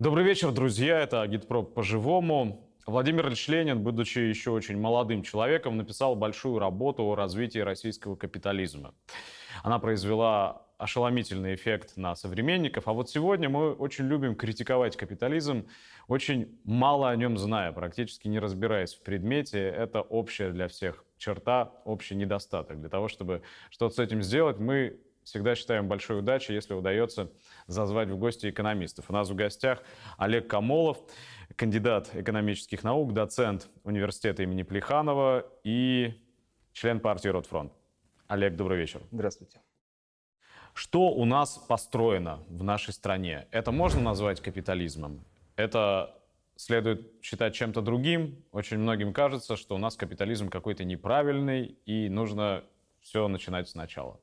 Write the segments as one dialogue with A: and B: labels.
A: Добрый вечер, друзья. Это Агитпроп по-живому. Владимир Ильич Ленин, будучи еще очень молодым человеком, написал большую работу о развитии российского капитализма. Она произвела ошеломительный эффект на современников. А вот сегодня мы очень любим критиковать капитализм, очень мало о нем зная, практически не разбираясь в предмете. Это общая для всех черта, общий недостаток. Для того, чтобы что-то с этим сделать, мы всегда считаем большой удачей, если удается зазвать в гости экономистов. У нас в гостях Олег Камолов, кандидат экономических наук, доцент университета имени Плеханова и член партии «Ротфронт». Олег, добрый вечер.
B: Здравствуйте.
A: Что у нас построено в нашей стране? Это можно назвать капитализмом? Это следует считать чем-то другим? Очень многим кажется, что у нас капитализм какой-то неправильный, и нужно все начинать сначала.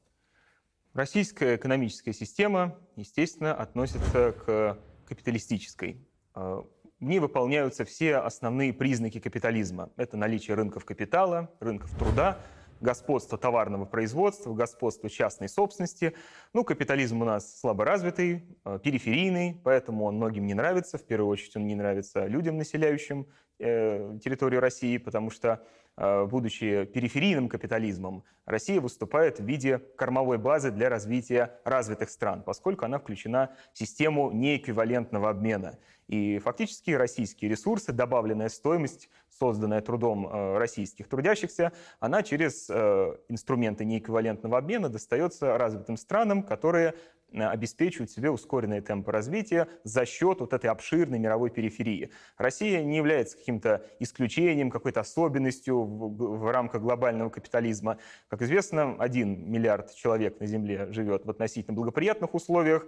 B: Российская экономическая система, естественно, относится к капиталистической. В ней выполняются все основные признаки капитализма. Это наличие рынков капитала, рынков труда, господство товарного производства, господство частной собственности. Ну, капитализм у нас слаборазвитый, э, периферийный, поэтому он многим не нравится. В первую очередь он не нравится людям, населяющим э, территорию России, потому что, будучи периферийным капитализмом, Россия выступает в виде кормовой базы для развития развитых стран, поскольку она включена в систему неэквивалентного обмена. И фактически российские ресурсы, добавленная стоимость, созданная трудом э, российских трудящихся, она через э, инструменты неэквивалентного обмена достается развитым странам, которые э, обеспечивают себе ускоренные темпы развития за счет вот этой обширной мировой периферии. Россия не является каким-то исключением, какой-то особенностью в, в рамках глобального капитализма. Как известно, один миллиард человек на Земле живет в относительно благоприятных условиях,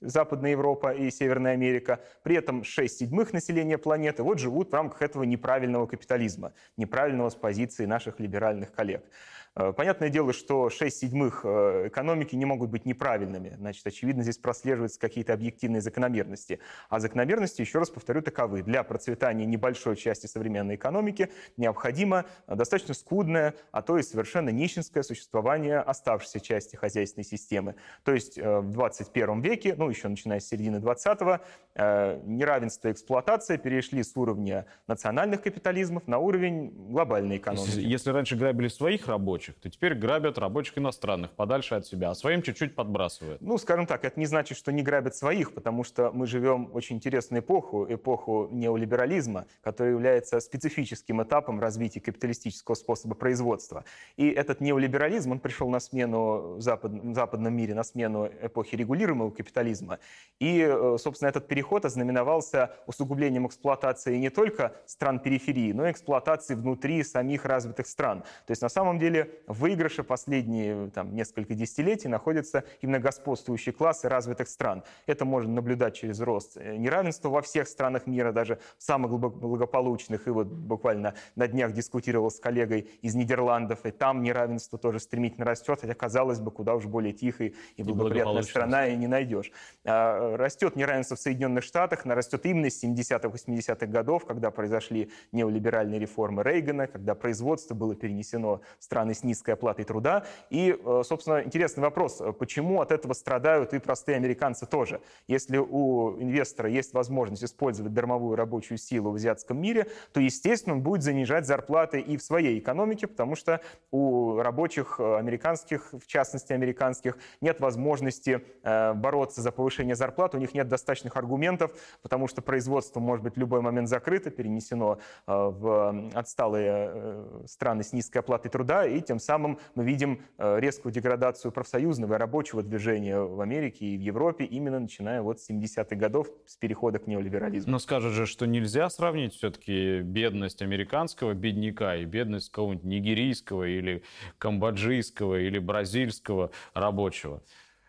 B: Западная Европа и Северная Америка. При этом 6 седьмых населения планеты вот живут в рамках этого неправильного капитализма, неправильного с позиции наших либеральных коллег. Э, понятное дело, что 6 седьмых э, экономики не могут быть неправильными. Значит, очевидно, здесь прослеживаются какие-то объективные закономерности. А закономерности, еще раз повторю, таковы. Для процветания небольшой части современной экономики необходимо достаточно скудное, а то и совершенно нищенское существование оставшейся части хозяйственной системы. То есть э, в 21 веке, ну еще начиная с середины 20-го, неравенство и эксплуатация перешли с уровня национальных капитализмов на уровень глобальной экономики.
A: Если раньше грабили своих рабочих, рабочих, то теперь грабят рабочих иностранных подальше от себя, а своим чуть-чуть подбрасывают.
B: Ну, скажем так, это не значит, что не грабят своих, потому что мы живем в очень интересную эпоху, эпоху неолиберализма, которая является специфическим этапом развития капиталистического способа производства. И этот неолиберализм, он пришел на смену в, запад, в западном мире, на смену эпохи регулируемого капитализма. И, э, собственно, этот переход ознаменовался усугублением эксплуатации не только стран периферии, но и эксплуатации внутри самих развитых стран. То есть, на самом деле, выигрыше последние там, несколько десятилетий находятся именно господствующие классы развитых стран. Это можно наблюдать через рост э, неравенства во всех странах мира, даже в самых благополучных. И вот буквально на днях дискутировал с коллегой из Нидерландов, и там неравенство тоже стремительно растет, хотя, казалось бы, куда уж более тихой и благоприятная страна и не найдешь. А, растет неравенство в Соединенных Штатах, она растет именно с 70-х, 80-х годов, когда произошли неолиберальные реформы Рейгана, когда производство было перенесено в страны с низкой оплатой труда. И, э, собственно, интересный вопрос, почему от этого страдают и простые американцы тоже? Если у инвестора есть возможность использовать дармовую рабочую силу в азиатском мире, то, естественно, он будет занижать зарплаты и в своей экономике, потому что у рабочих э, американских, в частности американских, нет возможности э, бороться за повышение зарплат, у них нет достаточных аргументов, потому что производство может быть в любой момент закрыто, перенесено в отсталые страны с низкой оплатой труда, и тем самым мы видим э, резкую деградацию профсоюзного и рабочего движения в Америке и в Европе, именно начиная вот с 70-х годов, с перехода к неолиберализму.
A: Но скажут же, что нельзя сравнить все-таки бедность американского бедняка и бедность какого-нибудь нигерийского или камбоджийского или бразильского рабочего.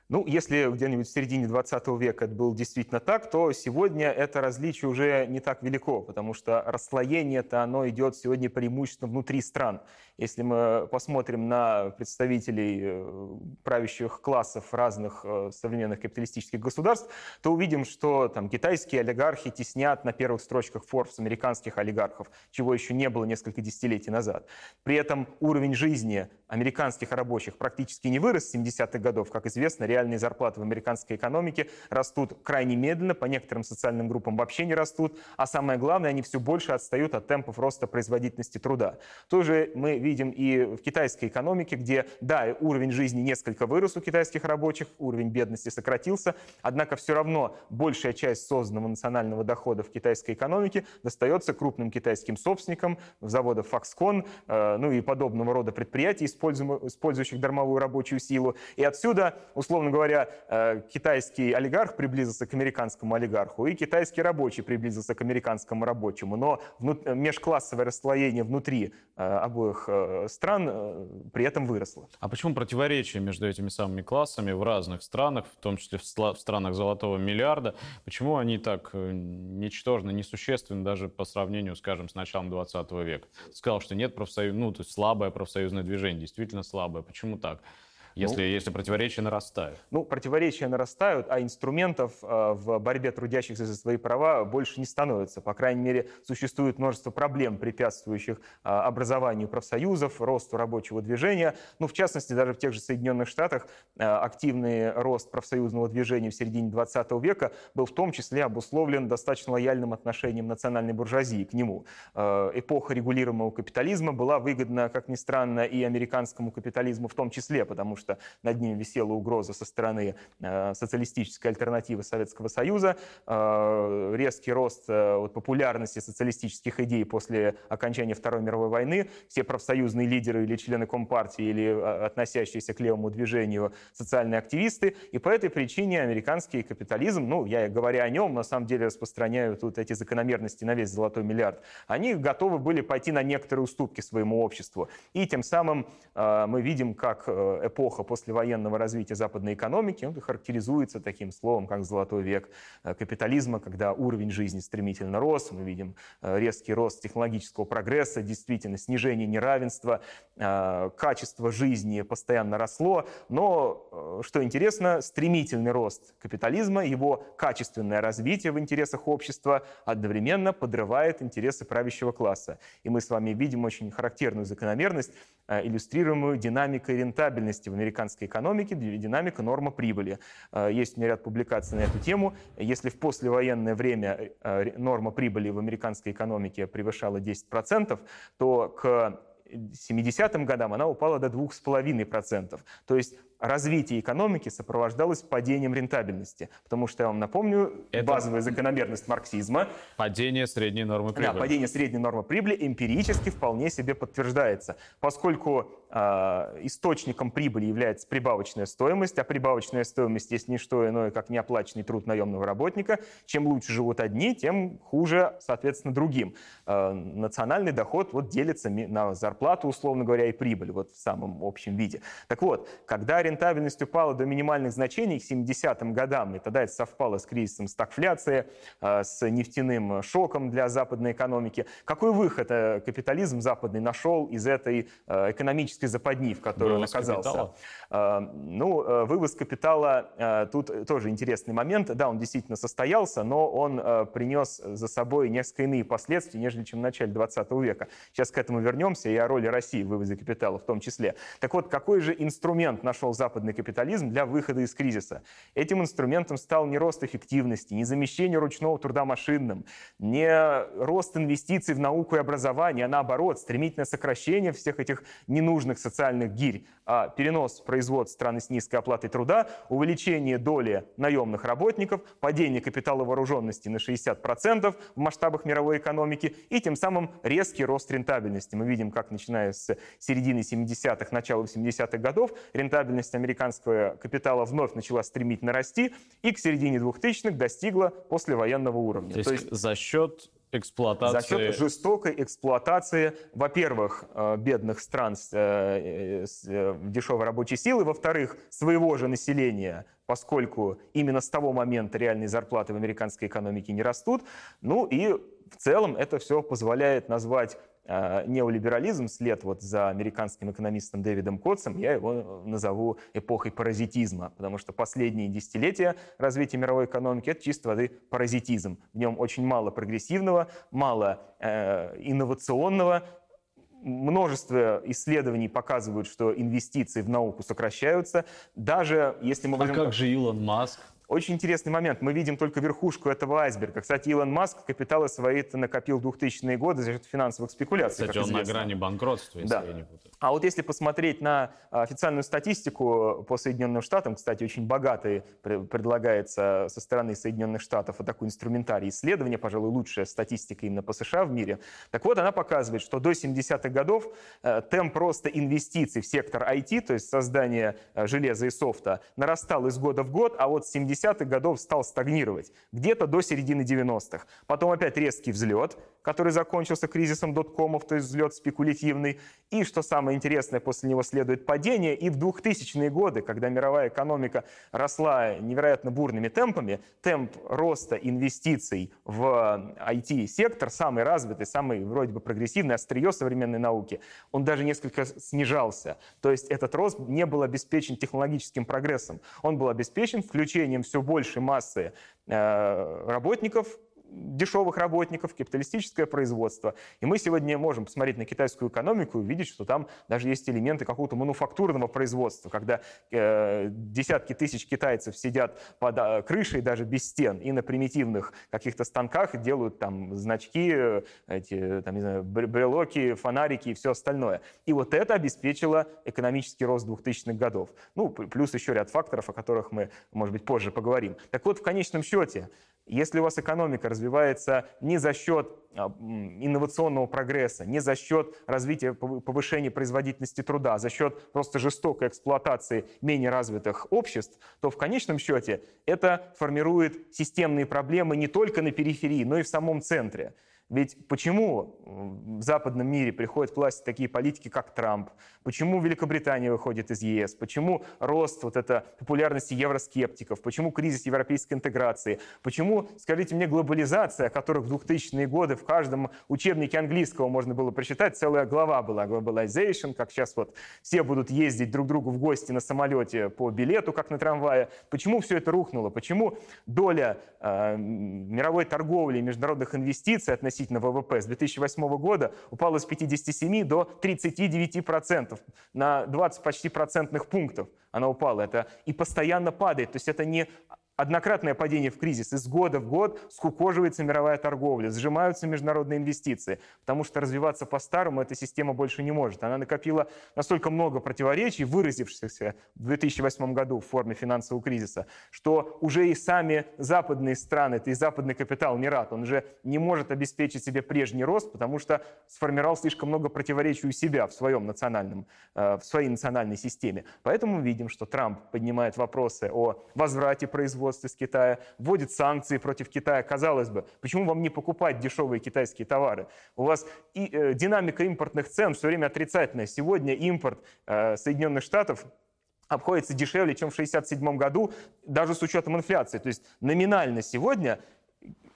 B: Ну, если где-нибудь в середине 20 века это было действительно так, то сегодня это различие уже не так велико, потому что расслоение-то оно идет сегодня преимущественно внутри стран. Если мы посмотрим на представителей э, правящих классов разных э, современных капиталистических государств, то увидим, что там китайские олигархи теснят на первых строчках Forbes американских олигархов, чего еще не было несколько десятилетий назад. При этом уровень жизни американских рабочих практически не вырос с 70-х годов. Как известно, реальные зарплаты в американской экономике растут крайне медленно, по некоторым социальным группам вообще не растут, а самое главное, они все больше отстают от темпов роста производительности труда. Тоже мы видим и в китайской экономике, где, да, уровень жизни несколько вырос у китайских рабочих, уровень бедности сократился, однако все равно большая часть созданного национального дохода в китайской экономике достается крупным китайским собственникам заводов Foxconn, э, ну и подобного рода предприятий, использующих дармовую рабочую силу. И отсюда, условно говоря, э, китайский олигарх приблизился к американскому олигарху, и китайский рабочий приблизился к американскому рабочему. Но межклассовое расслоение внутри э, обоих э, стран при этом выросло.
A: А почему противоречие между этими самыми классами в разных странах, в том числе в странах золотого миллиарда, почему они так ничтожны, несущественны даже по сравнению, скажем, с началом 20 века? Сказал, что нет профсоюз, ну, то есть слабое профсоюзное движение действительно слабая. Почему так? Если, ну, если противоречия нарастают?
B: Ну, противоречия нарастают, а инструментов э, в борьбе трудящихся за свои права больше не становится. По крайней мере, существует множество проблем, препятствующих э, образованию профсоюзов, росту рабочего движения. Ну, в частности, даже в тех же Соединенных Штатах э, активный рост профсоюзного движения в середине 20 века был в том числе обусловлен достаточно лояльным отношением национальной буржуазии к нему. Эпоха регулируемого капитализма была выгодна, как ни странно, и американскому капитализму в том числе, потому что что над ним висела угроза со стороны э, социалистической альтернативы Советского Союза, э, резкий рост э, популярности социалистических идей после окончания Второй мировой войны. Все профсоюзные лидеры или члены Компартии, или относящиеся к левому движению социальные активисты. И по этой причине американский капитализм, ну, я говоря о нем, на самом деле распространяю тут эти закономерности на весь золотой миллиард, они готовы были пойти на некоторые уступки своему обществу. И тем самым мы видим, как эпоха эпоха послевоенного развития западной экономики он характеризуется таким словом, как «золотой век э, капитализма», когда уровень жизни стремительно рос, мы видим э, резкий рост технологического прогресса, действительно снижение неравенства, э, качество жизни постоянно росло, но, что интересно, стремительный рост капитализма, его качественное развитие в интересах общества одновременно подрывает интересы правящего класса. И мы с вами видим очень характерную закономерность, иллюстрируемую динамикой рентабельности в американской экономики, динамика норма прибыли. Э, есть у меня ряд публикаций на эту тему. Если в послевоенное время э, норма прибыли в американской экономике превышала 10%, то к 70-м годам она упала до 2,5%. То есть развитие экономики сопровождалось падением рентабельности. Потому что, я вам напомню, Это... базовая закономерность марксизма...
A: Падение средней нормы прибыли.
B: Да, падение средней нормы прибыли эмпирически вполне себе подтверждается. Поскольку э, источником прибыли является прибавочная стоимость, а прибавочная стоимость есть не что иное, как неоплаченный труд наемного работника, чем лучше живут одни, тем хуже, соответственно, другим. Э, национальный доход вот делится на зарплату, условно говоря, и прибыль вот в самом общем виде. Так вот, когда рентабельность упала до минимальных значений к 70-м годам, и тогда это совпало с кризисом стагфляции, а, с нефтяным шоком для западной экономики. Какой выход э, капитализм западный нашел из этой э, экономической западни, в которой вывоз он оказался? Капитала. Ну, э, вывоз капитала, тут тоже интересный момент. Да, он действительно состоялся, но он принес за собой несколько иные последствия, нежели чем в начале 20 века. Сейчас к этому вернемся, и о роли России в вывозе капитала в том числе. Так вот, какой же инструмент нашел западный капитализм для выхода из кризиса. Этим инструментом стал не рост эффективности, не замещение ручного труда машинным, не рост инвестиций в науку и образование, а наоборот, стремительное сокращение всех этих ненужных социальных гирь, а перенос производств страны с низкой оплатой труда, увеличение доли наемных работников, падение капитала вооруженности на 60% в масштабах мировой экономики и тем самым резкий рост рентабельности. Мы видим, как начиная с середины 70-х, начала 80-х годов рентабельность стоимость американского капитала вновь начала стремительно расти и к середине 2000-х достигла послевоенного уровня.
A: То есть, То есть за счет эксплуатации...
B: За счет жестокой эксплуатации, во-первых, э, бедных стран с, э, с э, дешевой рабочей силы, во-вторых, своего же населения, поскольку именно с того момента реальные зарплаты в американской экономике не растут. Ну и в целом это все позволяет назвать неолиберализм, след вот за американским экономистом Дэвидом Котсом, я его назову эпохой паразитизма, потому что последние десятилетия развития мировой экономики — это чисто воды паразитизм. В нем очень мало прогрессивного, мало э, инновационного, множество исследований показывают, что инвестиции в науку сокращаются. Даже если мы
A: А
B: возьмем...
A: как же Илон Маск?
B: Очень интересный момент. Мы видим только верхушку этого айсберга. Кстати, Илон Маск капиталы свои накопил в 2000-е годы за счет финансовых спекуляций.
A: Кстати, он на
B: известно.
A: грани банкротства, если
B: Да.
A: я не путаю.
B: А вот если посмотреть на а, официальную статистику по Соединенным Штатам, кстати, очень богатый пре- предлагается со стороны Соединенных Штатов вот такой инструментарий исследования, пожалуй, лучшая статистика именно по США в мире. Так вот, она показывает, что до 70-х годов э, темп роста инвестиций в сектор IT, то есть создание э, железа и софта, нарастал из года в год, а вот с 70-х годов стал стагнировать где-то до середины 90-х. Потом опять резкий взлет, который закончился кризисом доткомов, то есть взлет спекулятивный. И, что самое интересное, после него следует падение. И в 2000-е годы, когда мировая экономика росла невероятно бурными темпами, темп роста инвестиций в IT-сектор, самый развитый, самый вроде бы прогрессивный, острие современной науки, он даже несколько снижался. То есть этот рост не был обеспечен технологическим прогрессом. Он был обеспечен включением все большей массы э, работников дешевых работников, капиталистическое производство. И мы сегодня можем посмотреть на китайскую экономику и увидеть, что там даже есть элементы какого-то мануфактурного производства, когда э, десятки тысяч китайцев сидят под э, крышей даже без стен и на примитивных каких-то станках делают там значки, э, эти, там, не знаю, бр- брелоки, фонарики и все остальное. И вот это обеспечило экономический рост 2000-х годов. Ну, плюс еще ряд факторов, о которых мы, может быть, позже поговорим. Так вот, в конечном счете, если у вас экономика развивается не за счет а, инновационного прогресса, не за счет развития, пов- повышения производительности труда, а за счет просто жестокой эксплуатации менее развитых обществ, то в конечном счете это формирует системные проблемы не только на периферии, но и в самом центре. Ведь почему в западном мире приходят к власти такие политики, как Трамп? Почему Великобритания выходит из ЕС? Почему рост вот это популярности евроскептиков? Почему кризис европейской интеграции? Почему, скажите мне, глобализация, о которой в 2000-е годы в каждом учебнике английского можно было прочитать, целая глава была globalization, как сейчас вот все будут ездить друг другу в гости на самолете по билету, как на трамвае. Почему все это рухнуло? Почему доля э, мировой торговли и международных инвестиций относительно ВВП с 2008 года упала с 57 до 39 процентов на 20 почти процентных пунктов она упала. Это и постоянно падает. То есть это не однократное падение в кризис. Из года в год скукоживается мировая торговля, сжимаются международные инвестиции, потому что развиваться по-старому эта система больше не может. Она накопила настолько много противоречий, выразившихся в 2008 году в форме финансового кризиса, что уже и сами западные страны, это и западный капитал не рад, он уже не может обеспечить себе прежний рост, потому что сформировал слишком много противоречий у себя в своем национальном, э, в своей национальной системе. Поэтому мы видим, что Трамп поднимает вопросы о возврате производства из Китая, вводит санкции против Китая. Казалось бы, почему вам не покупать дешевые китайские товары? У вас и, э, динамика импортных цен все время отрицательная. Сегодня импорт э, Соединенных Штатов обходится дешевле, чем в 1967 году, даже с учетом инфляции. То есть номинально сегодня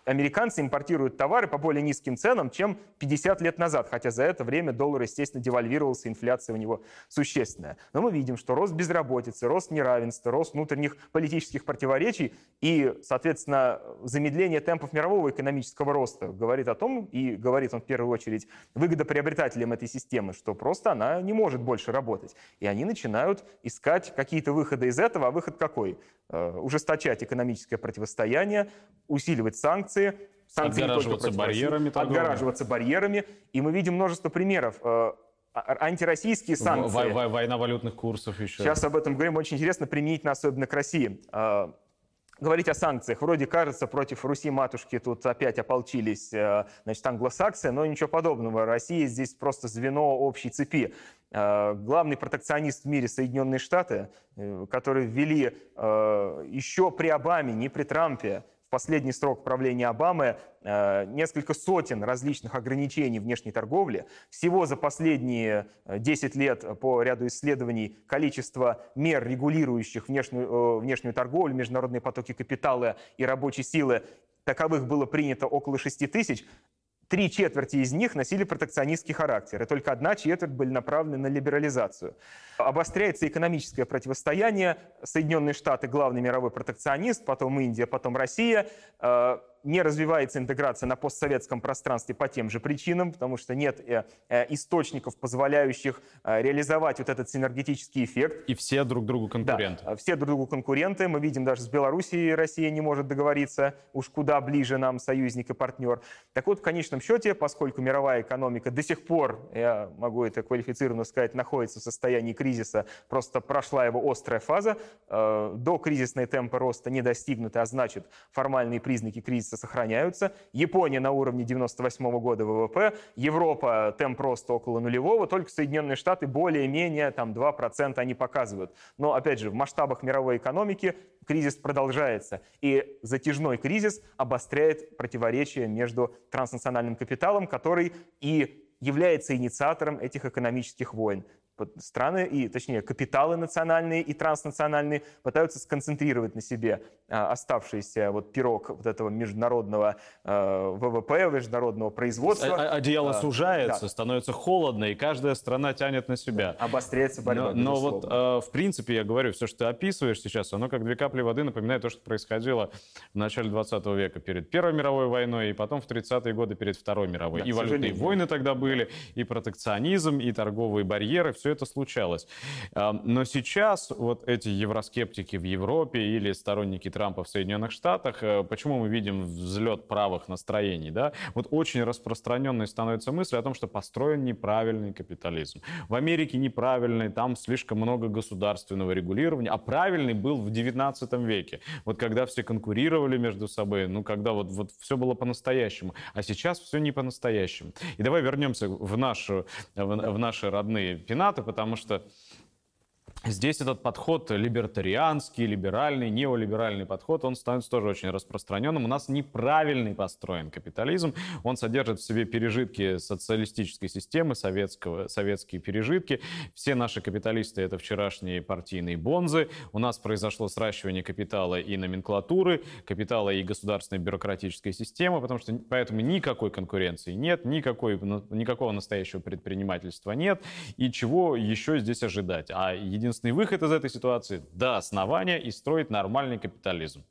B: американцы импортируют товары по более низким ценам, чем 50 лет назад, хотя за это время доллар, естественно, девальвировался, инфляция у него существенная. Но мы видим, что рост безработицы, рост неравенства, рост внутренних политических противоречий и, соответственно, замедление темпов мирового экономического роста говорит о том, и говорит он в первую очередь выгодоприобретателям этой системы, что просто она не может больше работать. И они начинают искать какие-то выходы из этого, а выход какой? Э, Ужесточать экономическое противостояние, усиливать санкции, санкции только
A: Отгораживаться
B: России,
A: барьерами торговыми.
B: отгораживаться барьерами. И мы видим множество примеров. Э, а- Антироссийские санкции.
A: Вой- вой- Война валютных курсов еще.
B: Сейчас об этом говорим. Очень интересно применительно особенно к России. Э, Говорить о санкциях. Вроде кажется, против Руси-матушки тут опять ополчились э, значит, англосаксы, но ничего подобного. Россия здесь просто звено общей цепи. Главный протекционист в мире Соединенные Штаты, которые ввели еще при Обаме, не при Трампе, последний срок правления Обамы э, несколько сотен различных ограничений внешней торговли. Всего за последние э, 10 лет э, по ряду исследований количество мер, регулирующих внешнюю, э, внешнюю торговлю, международные потоки капитала и рабочей силы, таковых было принято около 6 тысяч. Три четверти из них носили протекционистский характер, и только одна четверть были направлены на либерализацию. Обостряется экономическое противостояние. Соединенные Штаты – главный мировой протекционист, потом Индия, потом Россия. Не развивается интеграция на постсоветском пространстве по тем же причинам, потому что нет э, э, источников, позволяющих э, реализовать вот этот синергетический эффект.
A: И все друг другу конкуренты.
B: Да, все друг другу конкуренты. Мы видим даже с Белоруссией Россия не может договориться, уж куда ближе нам союзник и партнер. Так вот, в конечном счете, поскольку мировая экономика до сих пор, я могу это квалифицированно сказать, находится в состоянии кризиса, просто прошла его острая фаза, до кризисные темпы роста не достигнуты, а значит формальные признаки кризиса месяца сохраняются. Япония на уровне 98 года ВВП, Европа темп роста около нулевого, только Соединенные Штаты более-менее там 2% они показывают. Но, опять же, в масштабах мировой экономики кризис продолжается. И затяжной кризис обостряет противоречия между транснациональным капиталом, который и является инициатором этих экономических войн страны, и, точнее, капиталы национальные и транснациональные пытаются сконцентрировать на себе а, оставшийся вот пирог вот этого международного а, ВВП, международного производства.
A: А, одеяло а, сужается, да. становится холодно, и каждая страна тянет на себя.
B: Обостряется борьба,
A: Но, но вот, в принципе, я говорю, все, что ты описываешь сейчас, оно как две капли воды напоминает то, что происходило в начале 20 века перед Первой мировой войной, и потом в 30-е годы перед Второй мировой. Да, и валютные войны тогда были, и протекционизм, и торговые барьеры, все это случалось. Но сейчас вот эти евроскептики в Европе или сторонники Трампа в Соединенных Штатах, э, почему мы видим взлет правых настроений? Да? Вот очень распространенной становится мысль о том, что построен неправильный капитализм. В Америке неправильный, там слишком много государственного регулирования, а правильный был в 19 веке. Вот когда все конкурировали между собой, ну когда вот, вот все было по-настоящему. А сейчас все не по-настоящему. И давай вернемся в, нашу, в, в наши родные пенаты, потому что Здесь этот подход либертарианский, либеральный, неолиберальный подход, он становится тоже очень распространенным. У нас неправильный построен капитализм. Он содержит в себе пережитки социалистической системы, советского, советские пережитки. Все наши капиталисты — это вчерашние партийные бонзы. У нас произошло сращивание капитала и номенклатуры, капитала и государственной бюрократической системы, потому что поэтому никакой конкуренции нет, никакой, никакого настоящего предпринимательства нет. И чего еще здесь ожидать? А единственное единственный выход из этой ситуации – до основания и строить нормальный капитализм.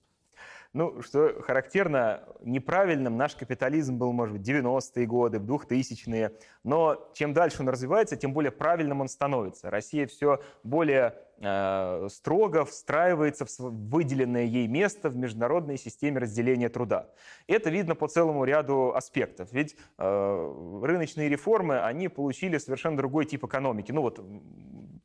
B: Ну, что характерно, неправильным наш капитализм был, может быть, в 90-е годы, в 2000-е. Но чем дальше он развивается, тем более правильным он становится. Россия все более э, строго встраивается в выделенное ей место в международной системе разделения труда. Это видно по целому ряду аспектов. Ведь э, рыночные реформы, они получили совершенно другой тип экономики. Ну вот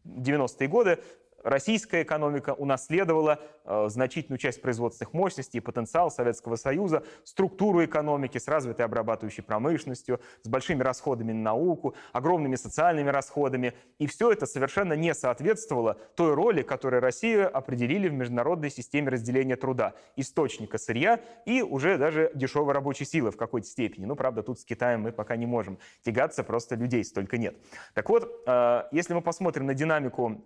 B: 90-е годы российская экономика унаследовала э, значительную часть производственных мощностей, потенциал Советского Союза, структуру экономики с развитой обрабатывающей промышленностью, с большими расходами на науку, огромными социальными расходами. И все это совершенно не соответствовало той роли, которую Россия определили в международной системе разделения труда. Источника сырья и уже даже дешевой рабочей силы в какой-то степени. Ну, правда, тут с Китаем мы пока не можем тягаться, просто людей столько нет. Так вот, э, если мы посмотрим на динамику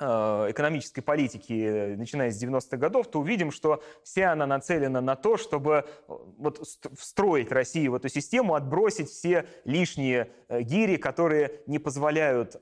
B: экономической политики, начиная с 90-х годов, то увидим, что вся она нацелена на то, чтобы э, вот встроить Россию в эту систему, отбросить все лишние э, гири, которые не позволяют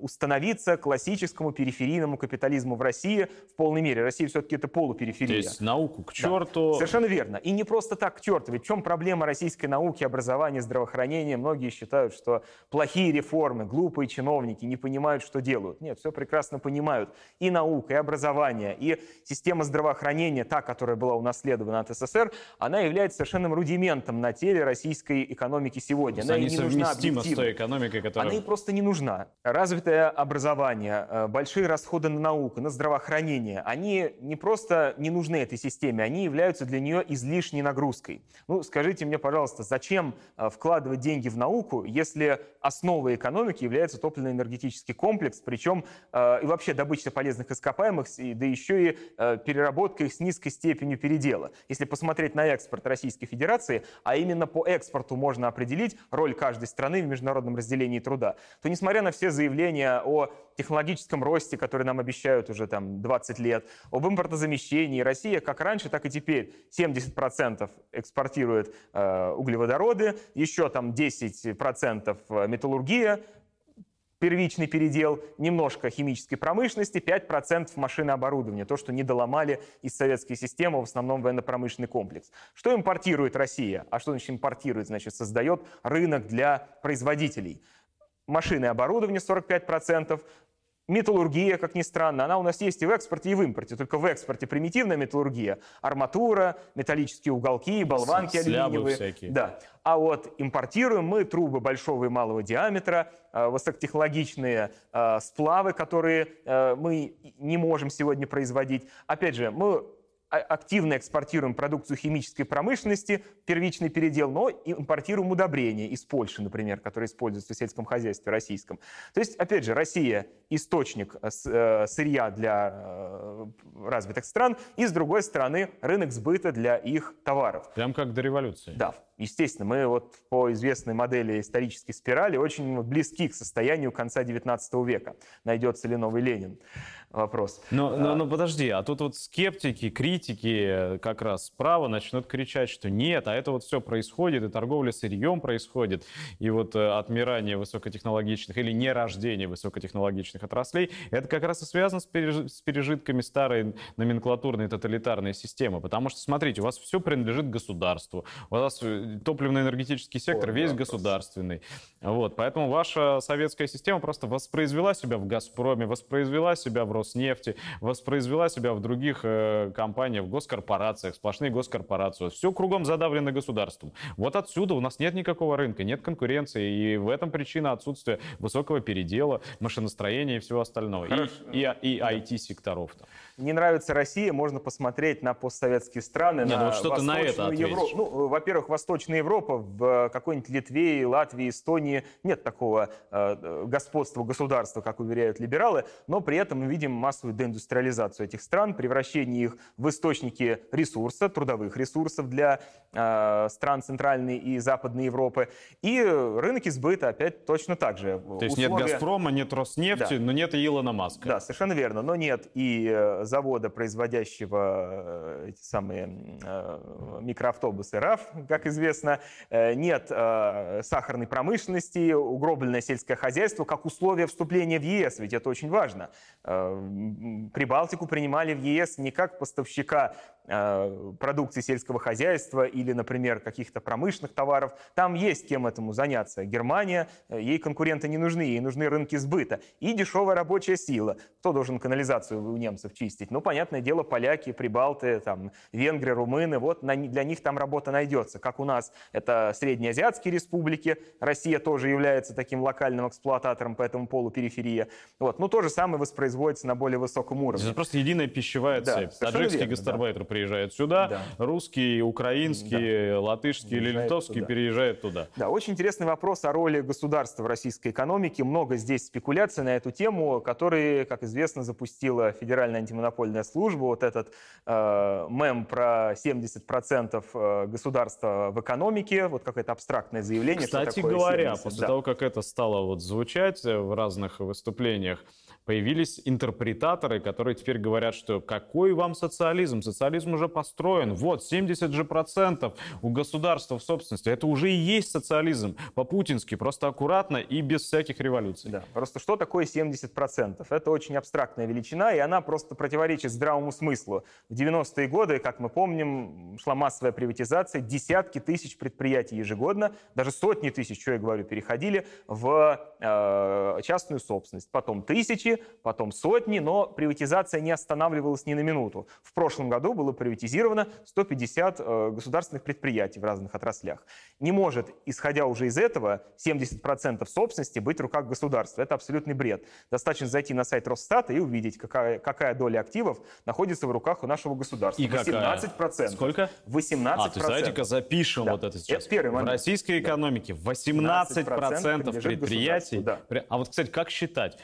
B: установиться классическому периферийному капитализму в России в полной мере. Россия все-таки это полупериферия.
A: То есть науку к черту.
B: Да, совершенно верно. И не просто так к черту. Ведь в чем проблема российской науки, образования, здравоохранения? Многие считают, что плохие реформы, глупые чиновники не понимают, что делают. Нет, все все прекрасно понимают. И наука, и образование, и система здравоохранения, та, которая была унаследована от СССР, она является совершенным рудиментом на теле российской экономики сегодня.
A: Она не нужна с той экономикой, которая...
B: Она ей просто не нужна. Развитое образование, э, большие расходы на науку, на здравоохранение, они не просто не нужны этой системе, они являются для нее излишней нагрузкой. Ну, скажите мне, пожалуйста, зачем э, вкладывать деньги в науку, если основой экономики является топливно-энергетический комплекс, причем и вообще добыча полезных ископаемых, да еще и переработка их с низкой степенью передела. Если посмотреть на экспорт Российской Федерации, а именно по экспорту можно определить роль каждой страны в международном разделении труда, то несмотря на все заявления о технологическом росте, который нам обещают уже там 20 лет, об импортозамещении, Россия как раньше, так и теперь 70% экспортирует э, углеводороды, еще там 10% металлургия, первичный передел, немножко химической промышленности, 5% машинооборудования, то, что не доломали из советской системы, в основном военно-промышленный комплекс. Что импортирует Россия? А что значит импортирует? Значит, создает рынок для производителей. Машины и оборудование 45%, Металлургия, как ни странно, она у нас есть и в экспорте, и в импорте. Только в экспорте примитивная металлургия. Арматура, металлические уголки, болванки алюминиевые.
A: Всякие.
B: Да. А вот импортируем мы трубы большого и малого диаметра, э, высокотехнологичные э, сплавы, которые э, мы не можем сегодня производить. Опять же, мы а, активно экспортируем продукцию химической промышленности, первичный передел, но импортируем удобрения из Польши, например, которые используются в сельском хозяйстве российском. То есть, опять же, Россия источник э, э, сырья для э, развитых стран, и, с другой стороны, рынок сбыта для их товаров.
A: Прям как до революции.
B: Да, естественно, мы вот по известной модели исторической спирали очень близки к состоянию конца XIX века. Найдется ли новый Ленин? Вопрос.
A: Но, но, но подожди, а тут вот скептики, критики как раз справа начнут кричать, что нет, а это вот все происходит, и торговля сырьем происходит, и вот отмирание высокотехнологичных или нерождение высокотехнологичных отраслей, это как раз и связано с, пережитками старой номенклатурной тоталитарной системы. Потому что, смотрите, у вас все принадлежит государству, у вас топливно-энергетический сектор О, весь да, государственный. Вот, поэтому ваша советская система просто воспроизвела себя в «Газпроме», воспроизвела себя в «Роснефти», воспроизвела себя в других э, компаниях, в госкорпорациях, сплошные госкорпорации. Все кругом задавлено государством. Вот отсюда у нас нет никакого рынка, нет конкуренции, и в этом причина отсутствия высокого передела, машиностроения и всего остального. Хорошо. И, и, и IT-секторов.
B: Не нравится Россия, можно посмотреть на постсоветские страны,
A: Нет,
B: на
A: ну что на это
B: Европу. Ну, во-первых, Восточная Европа, в какой-нибудь Литве, Латвии, Эстонии нет такого э, господства государства, как уверяют либералы, но при этом мы видим массовую деиндустриализацию этих стран, превращение их в источники ресурса, трудовых ресурсов для э, стран Центральной и Западной Европы. И рынки сбыта опять точно так же.
A: То есть Условия... нет «Газпрома», нет «Роснефти», да. но нет и Илона Маска.
B: Да, совершенно верно. Но нет и э, завода, производящего э, эти самые э, микроавтобусы РАФ, как известно, э, нет сахарной промышленности, угробленное сельское хозяйство как условие вступления в ЕС, ведь это очень важно. Прибалтику принимали в ЕС не как поставщика продукции сельского хозяйства или, например, каких-то промышленных товаров. Там есть кем этому заняться. Германия, э, ей конкуренты не нужны, ей нужны рынки сбыта. И дешевая рабочая сила. Кто должен канализацию у немцев чистить? Ну, понятное дело, поляки, прибалты, там, венгры, румыны. Вот для них там работа найдется. Как у нас это среднеазиатские республики. Россия тоже является таким локальным эксплуататором, поэтому полупериферия. Вот. Ну, то же самое воспроизводится на более высоком уровне.
A: Это просто единая пищевая да, цепь. Таджикский гастарбайтер да приезжает сюда, да. русский, украинский, да. латышский или литовский туда. переезжает туда.
B: Да, очень интересный вопрос о роли государства в российской экономике. Много здесь спекуляций на эту тему, которые, как известно, запустила Федеральная антимонопольная служба. Вот этот э, мем про 70% э, государства в экономике, вот какое-то абстрактное заявление.
A: Кстати говоря, 70, после да. того, как это стало вот звучать в разных выступлениях, появились интерпретаторы, которые теперь говорят, что какой вам социализм? Социализм уже построен. Вот, 70 же процентов у государства в собственности. Это уже и есть социализм по-путински, просто аккуратно и без всяких революций.
B: Да, просто что такое 70 процентов? Это очень абстрактная величина, и она просто противоречит здравому смыслу. В 90-е годы, как мы помним, шла массовая приватизация, десятки тысяч предприятий ежегодно, даже сотни тысяч, что я говорю, переходили в э, частную собственность. Потом тысячи, тысячи, потом сотни, но приватизация не останавливалась ни на минуту. В прошлом году было приватизировано 150 э, государственных предприятий в разных отраслях. Не может, исходя уже из этого, 70% собственности быть в руках государства. Это абсолютный бред. Достаточно зайти на сайт Росстата и увидеть, какая, какая доля активов находится в руках у нашего государства.
A: И 18%. Какая? Сколько?
B: 18%. А,
A: то есть давайте-ка запишем да. вот это сейчас. Это первый момент. В российской экономике 18%, 18 предприятий. Да. А вот, кстати, как считать?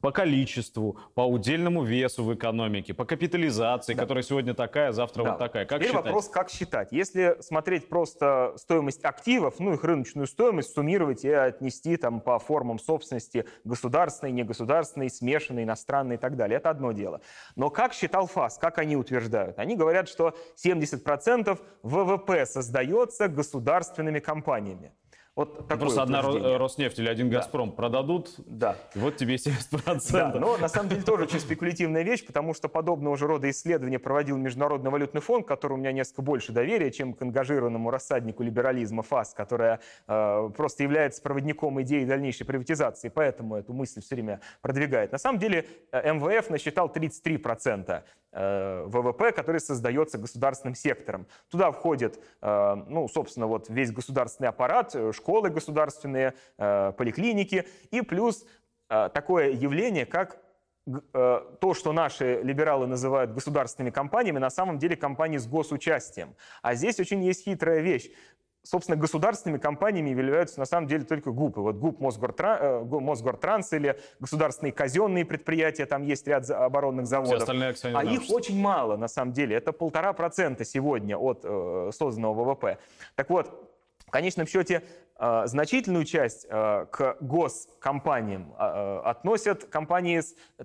A: По количеству, по удельному весу в экономике, по капитализации, да. которая сегодня такая, завтра да. вот такая.
B: Как Теперь считать? вопрос, как считать. Если смотреть просто стоимость активов, ну их рыночную стоимость, суммировать и отнести там по формам собственности государственной, негосударственной, смешанной, иностранной и так далее, это одно дело. Но как считал ФАС, как они утверждают? Они говорят, что 70% ВВП создается государственными компаниями.
A: Вот такое Просто одна Роснефть или один Газпром да. продадут,
B: да.
A: и вот тебе 70%.
B: Да, но на самом деле тоже очень спекулятивная вещь, потому что подобного же рода исследования проводил Международный валютный фонд, который у меня несколько больше доверия, чем к ангажированному рассаднику либерализма ФАС, которая э, просто является проводником идеи дальнейшей приватизации, поэтому эту мысль все время продвигает. На самом деле э, МВФ насчитал 33% Э, ВВП, который создается государственным сектором. Туда входит, э, ну, собственно, вот весь государственный аппарат, э, школы государственные, поликлиники, и плюс такое явление, как то, что наши либералы называют государственными компаниями, на самом деле компании с госучастием. А здесь очень есть хитрая вещь собственно, государственными компаниями являются на самом деле только ГУПы. Вот ГУП Мосгортранс, э, Мосгортранс или государственные казенные предприятия, там есть ряд оборонных заводов. А их очень мало на самом деле. Это полтора процента сегодня от э, созданного ВВП. Так вот, в конечном счете, значительную часть э, к госкомпаниям э, относят компании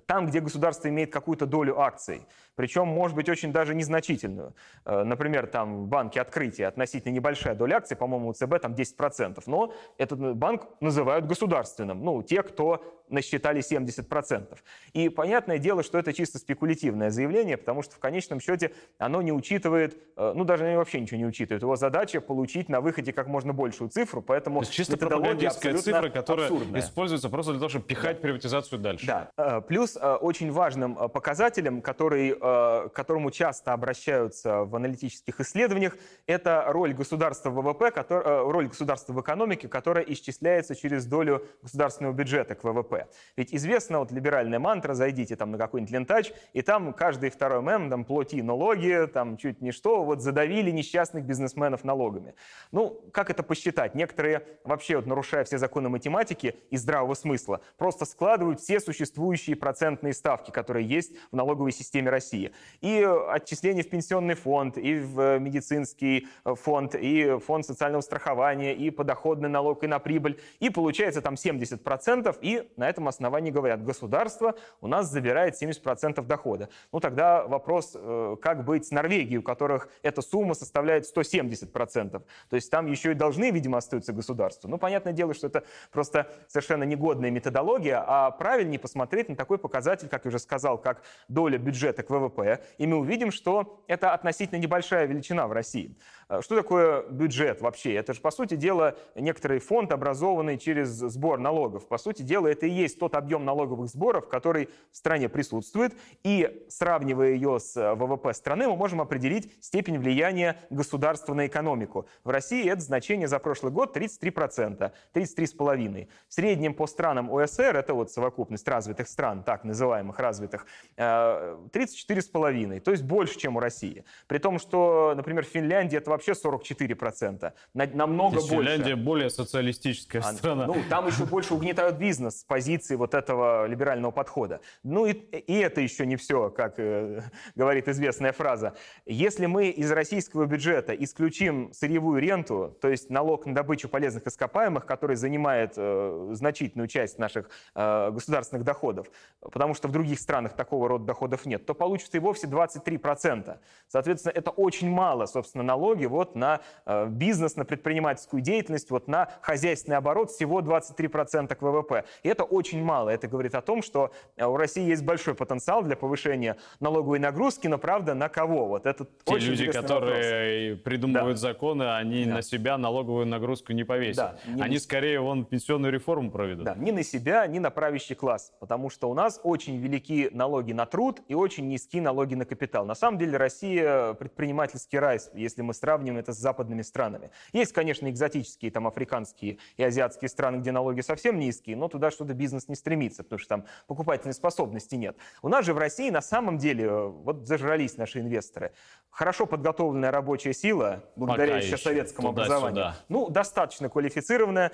B: там, где государство имеет какую-то долю акций причем, может быть, очень даже незначительную. Э, например, там в банке открытие относительно небольшая доля акций, по-моему, у ЦБ там 10%, но этот банк называют государственным, ну, те, кто насчитали 70%. И понятное дело, что это чисто спекулятивное заявление, потому что в конечном счете оно не учитывает, э, ну, даже вообще ничего не учитывает. Его задача получить на выходе как можно большую цифру, поэтому
A: То есть чисто пропагандистская цифра, которая абсурдная. используется просто для того, чтобы пихать да. приватизацию дальше.
B: Да. Э, плюс очень важным показателем, который Э, к которому часто обращаются в аналитических исследованиях, это роль государства в ВВП, который, э, роль государства в экономике, которая исчисляется через долю государственного бюджета к ВВП. Ведь известна вот либеральная мантра, зайдите там на какой-нибудь лентач, и там каждый второй мем, там плати налоги, там чуть не что, вот задавили несчастных бизнесменов налогами. Ну, как это посчитать? Некоторые вообще, вот, нарушая все законы математики и здравого смысла, просто складывают все существующие процентные ставки, которые есть в налоговой системе России. И отчисления в пенсионный фонд, и в медицинский фонд, и фонд социального страхования, и подоходный налог, и на прибыль. И получается там 70%, и на этом основании говорят, государство у нас забирает 70% дохода. Ну тогда вопрос, э, как быть с Норвегией, у которых эта сумма составляет 170%. То есть там еще и должны, видимо, остаются государству. Ну, понятное дело, что это просто совершенно негодная методология, а правильнее посмотреть на такой показатель, как я уже сказал, как доля бюджета к ВВП и мы увидим, что это относительно небольшая величина в России. Э, что такое бюджет вообще? Это же, по сути дела, некоторый фонд, образованный через сбор налогов. По сути дела, это и есть тот объем налоговых сборов, который в стране присутствует, и сравнивая ее с э, ВВП страны, мы можем определить степень влияния государства на экономику. В России это значение за прошлый год 33%, 33,5%. В среднем по странам ОСР, это вот совокупность развитых стран, так называемых развитых, 34 э, 4,5, то есть больше, чем у России. При том, что, например, в Финляндии это вообще 44%, намного больше.
A: Финляндия более социалистическая а, страна.
B: Ну, там еще больше угнетают бизнес с позиции вот этого либерального подхода. Ну и, и это еще не все, как э, говорит известная фраза. Если мы из российского бюджета исключим сырьевую ренту, то есть налог на добычу полезных ископаемых, который занимает э, значительную часть наших э, государственных доходов, потому что в других странах такого рода доходов нет, то получится и вовсе 23%. Соответственно, это очень мало, собственно, налоги вот на э, бизнес, на предпринимательскую деятельность, вот на хозяйственный оборот всего 23% к ВВП. И это очень мало. Это говорит о том, что у России есть большой потенциал для повышения налоговой нагрузки, но правда на кого? Вот это
A: Те очень люди, которые вопрос. придумывают да. законы, они да. на себя налоговую нагрузку не повесят. Да, они на... скорее вон пенсионную реформу проведут.
B: Да, ни на себя, ни на правящий класс. Потому что у нас очень велики налоги на труд и очень низкие низки налоги на капитал. На самом деле Россия предпринимательский рай, если мы сравним это с западными странами. Есть, конечно, экзотические там африканские и азиатские страны, где налоги совсем низкие, но туда что-то бизнес не стремится, потому что там покупательной способности нет. У нас же в России на самом деле вот зажрались наши инвесторы. Хорошо подготовленная рабочая сила, благодаря еще советскому образованию. Ну, достаточно квалифицированная,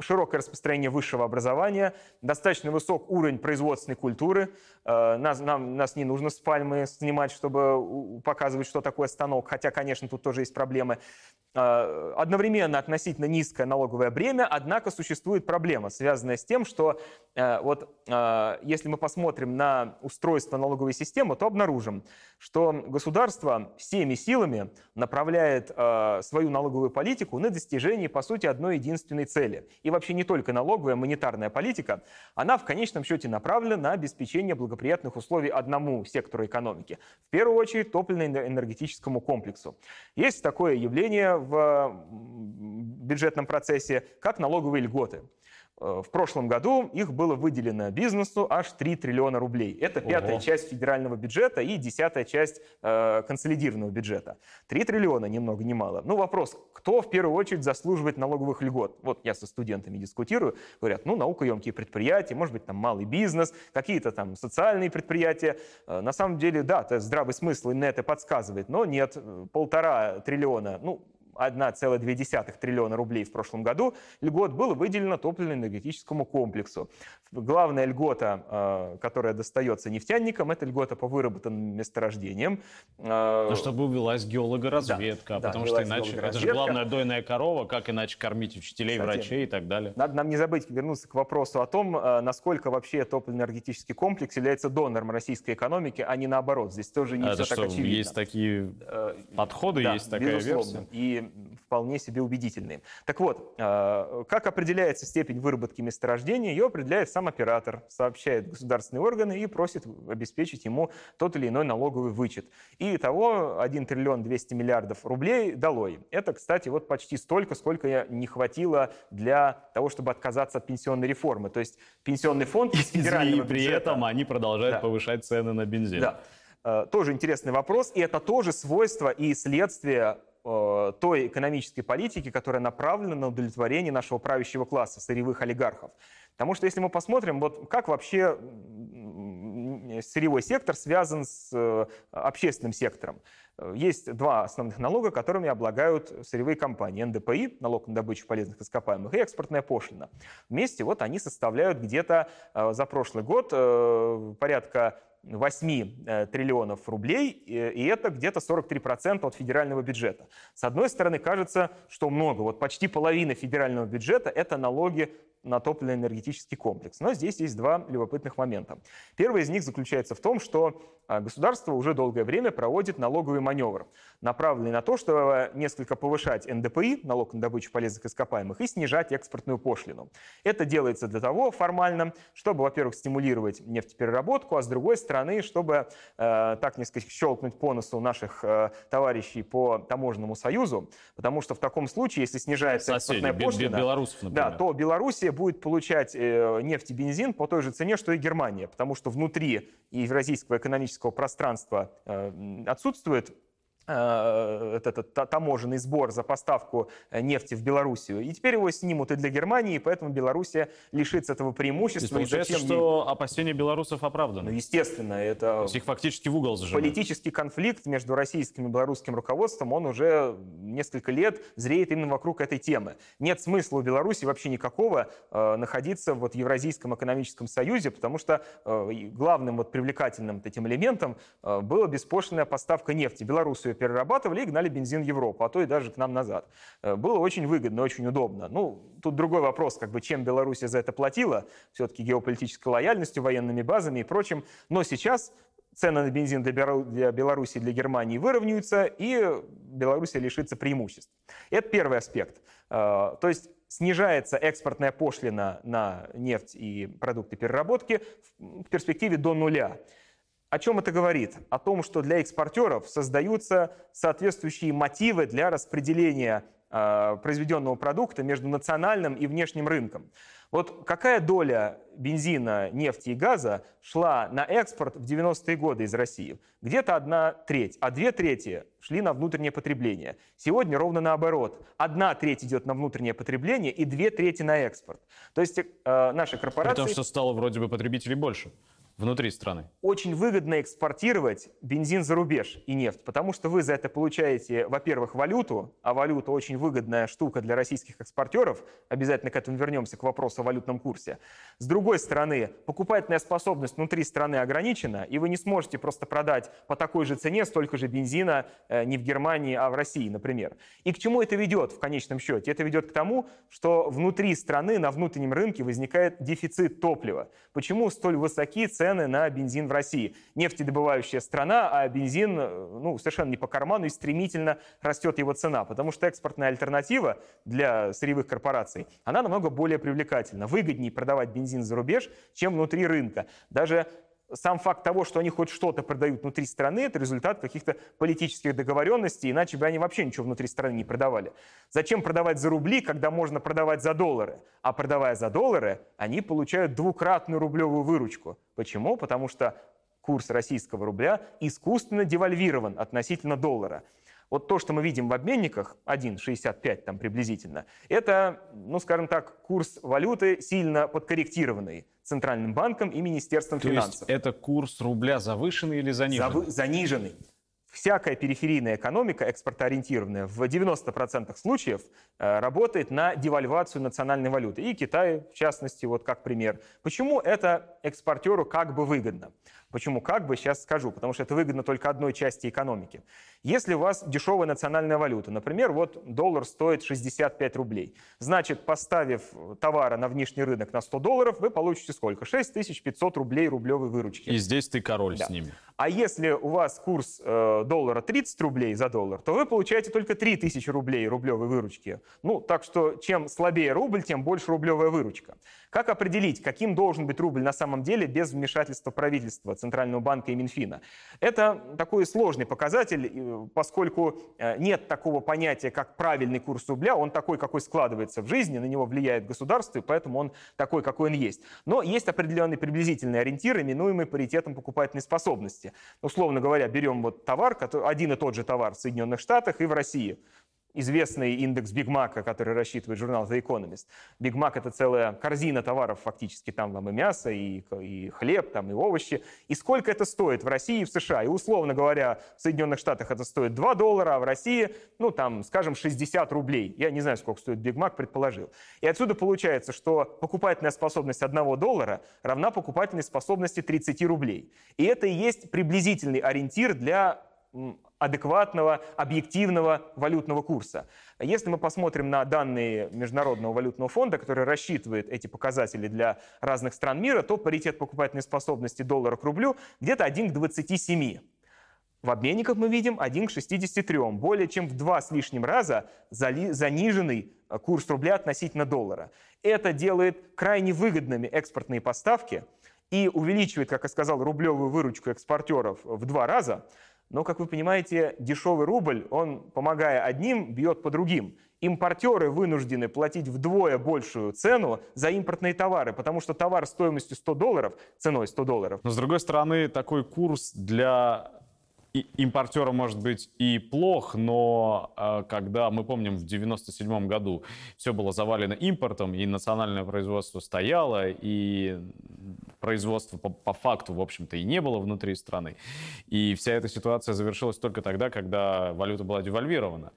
B: широкое распространение высшего образования, достаточно высок уровень производственной культуры. Э, нас, нам, нас не нужно с пальмы снимать, чтобы показывать, что такое станок, хотя, конечно, тут тоже есть проблемы. Э, одновременно относительно низкое налоговое бремя, однако существует проблема, связанная с тем, что э, вот если мы посмотрим на устройство налоговой системы, то обнаружим, что государство всеми силами направляет свою налоговую политику на достижение, по сути, одной единственной цели. И вообще не только налоговая, монетарная политика, она в конечном счете направлена на обеспечение благоприятных условий одному сектору экономики. В первую очередь топливно-энергетическому комплексу. Есть такое явление в бюджетном процессе, как налоговые льготы. Э, в прошлом году их было выделено бизнесу аж 3 триллиона рублей. Это пятая Ого. часть федерального бюджета и десятая часть э, консолидированного бюджета. 3 триллиона, ни много ни мало. Ну, вопрос, кто в первую очередь заслуживает налоговых льгот? Вот я со студентами дискутирую, говорят, ну, наукоемкие предприятия, может быть, там малый бизнес, какие-то там социальные предприятия. Э, на самом деле, да, здравый смысл именно это подсказывает, но нет, э, полтора триллиона, ну, 1,2 триллиона рублей в прошлом году льгот было выделено топливно-энергетическому комплексу. Главная льгота, э, которая достается нефтяникам, это льгота по выработанным месторождениям.
A: Э, ну, чтобы увелась геологоразведка, да, потому да, что иначе это же главная дойная корова, как иначе кормить учителей, Кстати, врачей и так далее.
B: Надо нам не забыть вернуться к вопросу о том, э, насколько вообще топливно-энергетический комплекс является донором российской экономики, а не наоборот. Здесь тоже не
A: это
B: все
A: что,
B: так очевидно.
A: Есть такие подходы, да, есть такая безусловно. версия?
B: И вполне себе убедительные. Так вот, э, как определяется степень выработки месторождения? Ее определяет сам оператор, сообщает государственные органы и просит обеспечить ему тот или иной налоговый вычет. И того 1 триллион 200 миллиардов рублей долой. Это, кстати, вот почти столько, сколько не хватило для того, чтобы отказаться от пенсионной реформы. То есть пенсионный фонд из федерального
A: И при бюджета... этом они продолжают да. повышать цены на бензин.
B: Да. Э, тоже интересный вопрос, и это тоже свойство и следствие Э, той экономической политики, которая направлена на удовлетворение нашего правящего класса, сырьевых олигархов. Потому что если мы посмотрим, вот как вообще сырьевой сектор связан с э, общественным сектором. Есть два основных налога, которыми облагают сырьевые компании. НДПИ, налог на добычу полезных ископаемых, и экспортная пошлина. Вместе вот они составляют где-то за прошлый год порядка 8 э, триллионов рублей, и это где-то 43% от федерального бюджета. С одной стороны, кажется, что много. Вот почти половина федерального бюджета – это налоги на топливно-энергетический комплекс. Но здесь есть два любопытных момента. Первый из них заключается в том, что а, государство уже долгое время проводит налоговый маневр, направленный на то, чтобы несколько повышать НДПИ, налог на добычу полезных ископаемых, и снижать экспортную пошлину. Это делается для того формально, чтобы, во-первых, стимулировать нефтепереработку, а с другой стороны, чтобы э, так несколько щелкнуть по носу наших э, товарищей по таможенному союзу, потому что в таком случае, если снижается Соседи, экспортная пошлина,
A: белорусов,
B: да, то Белоруссия будет получать э, нефть и бензин по той же цене, что и Германия, потому что внутри евразийского экономического пространства э, отсутствует этот, таможенный сбор за поставку э, нефти в Белоруссию. И теперь его снимут и для Германии, и поэтому Белоруссия лишится этого преимущества. То
A: есть получается, что ей... опасения белорусов оправданы?
B: Ну, естественно. Это То
A: есть их фактически в угол зажимают.
B: Политический конфликт между российским и белорусским руководством, он уже несколько лет зреет именно вокруг этой темы. Нет смысла у Беларуси вообще никакого э, находиться вот в Евразийском экономическом союзе, потому что э, главным вот привлекательным этим элементом э, была беспошлинная поставка нефти. Белоруссию перерабатывали и гнали бензин в Европу, а то и даже к нам назад. Э, было очень выгодно, очень удобно. Ну, тут другой вопрос, как бы, чем Белоруссия за это платила, все-таки геополитической лояльностью, военными базами и прочим. Но сейчас цены на бензин для Беларуси и для Германии выровняются, и Белоруссия лишится преимуществ. Это первый аспект. Э, то есть снижается экспортная пошлина на нефть и продукты переработки в перспективе до нуля. О чем это говорит? О том, что для экспортеров создаются соответствующие мотивы для распределения э, произведенного продукта между национальным и внешним рынком. Вот какая доля бензина, нефти и газа шла на экспорт в 90-е годы из России? Где-то одна треть, а две трети шли на внутреннее потребление. Сегодня ровно наоборот. Одна треть идет на внутреннее потребление и две трети на экспорт. То есть э, наши корпорации...
A: Потому что стало вроде бы потребителей больше. Внутри страны?
B: Очень выгодно экспортировать бензин за рубеж и нефть, потому что вы за это получаете, во-первых, валюту, а валюта очень выгодная штука для российских экспортеров. Обязательно к этому вернемся, к вопросу о валютном курсе. С другой стороны, покупательная способность внутри страны ограничена, и вы не сможете просто продать по такой же цене столько же бензина э, не в Германии, а в России, например. И к чему это ведет в конечном счете? Это ведет к тому, что внутри страны, на внутреннем рынке возникает дефицит топлива. Почему столь высокие цены цены на бензин в России. Нефтедобывающая страна, а бензин э, ну, совершенно не по карману и стремительно растет его цена, потому что экспортная альтернатива для сырьевых корпораций, она намного более привлекательна. Выгоднее продавать бензин за рубеж, чем внутри рынка. Даже сам факт того, что они хоть что-то продают внутри страны, это результат каких-то политических договоренностей, иначе бы они вообще ничего внутри страны не продавали. Зачем продавать за рубли, когда можно продавать за доллары? А продавая за доллары, они получают двукратную рублевую выручку. Почему? Потому что курс российского рубля искусственно девальвирован относительно доллара. Вот то, что мы видим в обменниках, 1,65 там приблизительно, это, ну скажем так, курс валюты сильно подкорректированный Центральным банком и Министерством
A: то
B: финансов.
A: Есть это курс рубля завышенный или заниженный?
B: Завы- заниженный. Всякая периферийная экономика, экспортоориентированная, в 90% случаев э, работает на девальвацию национальной валюты. И Китай, в частности, вот как пример. Почему это экспортеру как бы выгодно? Почему как бы, сейчас скажу, потому что это выгодно только одной части экономики. Если у вас дешевая национальная валюта, например, вот доллар стоит 65 рублей, значит, поставив товары на внешний рынок на 100 долларов, вы получите сколько? 6500 рублей рублевой выручки.
A: И здесь ты король
B: Да.
A: с ними.
B: А если у вас курс э, доллара 30 рублей за доллар, то вы получаете только 3000 рублей рублевой выручки. Ну, так что чем слабее рубль, тем больше рублевая выручка. Как определить, каким должен быть рубль на самом деле без вмешательства правительства, Центрального банка и Минфина? Это такой сложный показатель, поскольку э, нет такого понятия, как правильный курс рубля. Он такой, какой складывается в жизни, на него влияет государство, и поэтому он такой, какой он есть. Но есть определенный приблизительный ориентир, именуемый паритетом покупательной способности. Условно говоря, берем вот товар, один и тот же товар в Соединенных Штатах и в России известный индекс Биг Мака, который рассчитывает журнал The Economist. Биг Мак — это целая корзина товаров фактически. Там вам и мясо, и, и хлеб, там и овощи. И сколько это стоит в России и в США? И условно говоря, в Соединенных Штатах это стоит 2 доллара, а в России, ну там, скажем, 60 рублей. Я не знаю, сколько стоит Биг Мак, предположил. И отсюда получается, что покупательная способность 1 доллара равна покупательной способности 30 рублей. И это и есть приблизительный ориентир для адекватного, объективного валютного курса. Если мы посмотрим на данные Международного валютного фонда, который рассчитывает эти показатели для разных стран мира, то паритет покупательной способности доллара к рублю где-то 1 к 27. В обменниках мы видим 1 к 63, более чем в два с лишним раза заниженный э, курс рубля относительно доллара. Это делает крайне выгодными экспортные поставки и увеличивает, как я сказал, рублевую выручку экспортеров в два раза. Но, как вы понимаете, дешевый рубль, он, помогая одним, бьет по другим. Импортеры вынуждены платить вдвое большую цену за импортные товары, потому что товар стоимостью 100 долларов, ценой 100 долларов,
A: Но с другой стороны, такой курс для импортера может быть и плох, но э, когда мы помним в 97 году все было завалено импортом, и национальное производство стояло, и производства по, по факту, в общем-то, и не было внутри страны. И вся эта ситуация завершилась только тогда, когда валюта была девальвирована.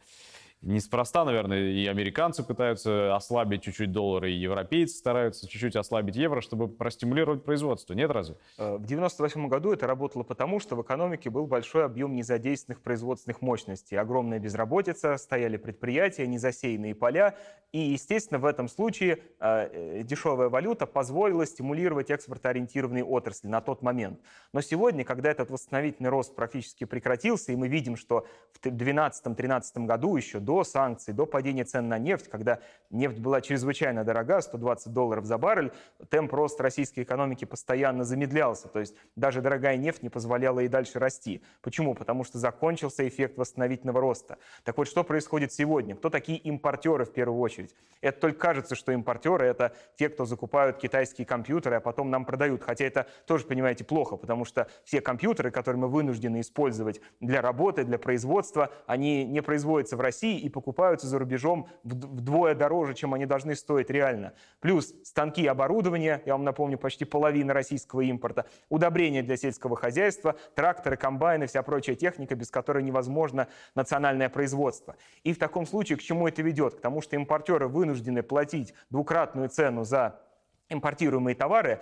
A: Неспроста, наверное, и американцы пытаются ослабить чуть-чуть доллар, и европейцы стараются чуть-чуть ослабить евро, чтобы простимулировать производство. Нет разве?
B: Э, В 1998 году это работало потому, что в экономике был большой объем незадействованных производственных мощностей, огромная безработица, стояли предприятия, незасеянные поля, и, естественно, в этом случае э, э, дешевая валюта позволила стимулировать экспортоориентированные отрасли на тот момент. Но сегодня, когда этот восстановительный рост практически прекратился, и мы видим, что в 2012-2013 году еще до санкций, до падения цен на нефть, когда нефть была чрезвычайно дорога, 120 долларов за баррель, темп роста российской экономики постоянно замедлялся. То есть даже дорогая нефть не позволяла и дальше расти. Почему? Потому что закончился эффект восстановительного роста. Так вот, что происходит сегодня? Кто такие импортеры в первую очередь? Это только кажется, что импортеры — это те, кто закупают китайские компьютеры, а потом нам продают. Хотя это тоже, понимаете, плохо, потому что все компьютеры, которые мы вынуждены использовать для работы, для производства, они не производятся в России и покупаются за рубежом вдвое дороже, чем они должны стоить реально. Плюс станки и оборудование, я вам напомню, почти половина российского импорта, удобрения для сельского хозяйства, тракторы, комбайны, вся прочая техника, без которой невозможно национальное производство. И в таком случае к чему это ведет? К тому, что импортеры вынуждены платить двукратную цену за импортируемые товары,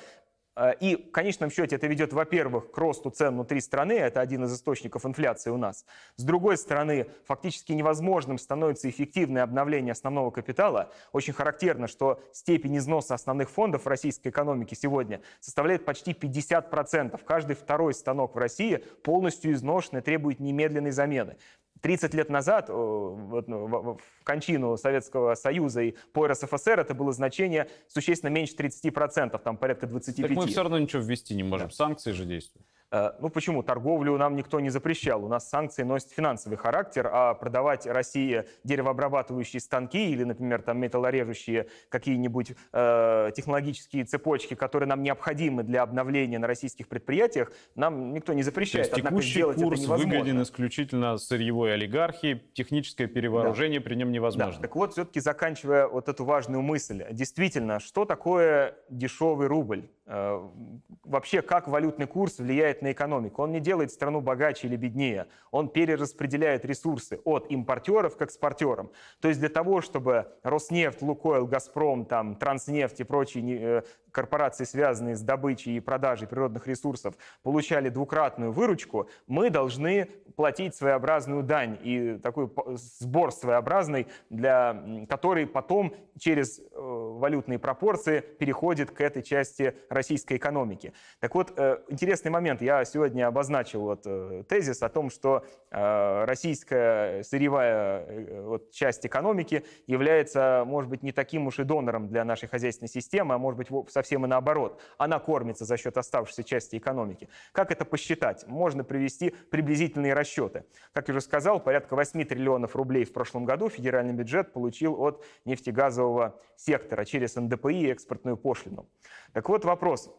B: и в конечном счете это ведет, во-первых, к росту цен внутри страны, это один из источников инфляции у нас. С другой стороны, фактически невозможным становится эффективное обновление основного капитала. Очень характерно, что степень износа основных фондов в российской экономике сегодня составляет почти 50%. Каждый второй станок в России полностью изношен и требует немедленной замены. 30 лет назад, вот, ну, в кончину Советского Союза и по РСФСР, это было значение существенно меньше 30%, там порядка 25%. Так
A: мы все равно ничего ввести не можем, да. санкции же действуют.
B: Э, ну почему? Торговлю нам никто не запрещал. У нас санкции носят финансовый характер, а продавать России деревообрабатывающие станки или, например, там металлорежущие какие-нибудь э, технологические цепочки, которые нам необходимы для обновления на российских предприятиях, нам никто не запрещает.
A: То есть Однако текущий курс выгоден исключительно сырьевой олигархии, техническое перевооружение да. при нем невозможно. Да.
B: Так вот, все-таки заканчивая вот эту важную мысль, действительно, что такое дешевый рубль? Э, вообще, как валютный курс влияет на экономику? Он не делает страну богаче или беднее. Он перераспределяет ресурсы от импортеров к экспортерам. То есть для того, чтобы Роснефть, Лукойл, Газпром, там, Транснефть и прочие э, корпорации, связанные с добычей и продажей природных ресурсов, получали двукратную выручку, мы должны платить своеобразную дань и такой сбор своеобразный, для, который потом через э, валютные пропорции переходит к этой части российской экономики. Так вот, э, интересный момент. Я сегодня обозначил вот э, тезис о том, что российская сырьевая вот, часть экономики является, может быть, не таким уж и донором для нашей хозяйственной системы, а может быть, совсем совсем и наоборот. Она кормится за счет оставшейся части экономики. Как это посчитать? Можно привести приблизительные расчеты. Как я уже сказал, порядка 8 триллионов рублей в прошлом году федеральный бюджет получил от нефтегазового сектора через НДПИ и экспортную пошлину. Так вот вопрос,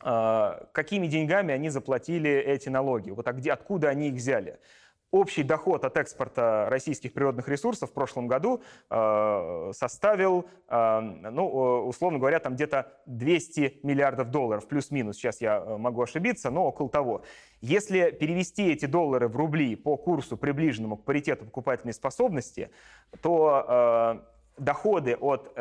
B: а, какими деньгами они заплатили эти налоги? Вот а откуда они их взяли? Общий доход от экспорта российских природных ресурсов в прошлом году э, составил, э, ну, э, условно говоря, там где-то 200 миллиардов долларов, плюс-минус, сейчас я могу ошибиться, но около того. Если перевести эти доллары в рубли по курсу, приближенному к паритету покупательной способности, то доходы от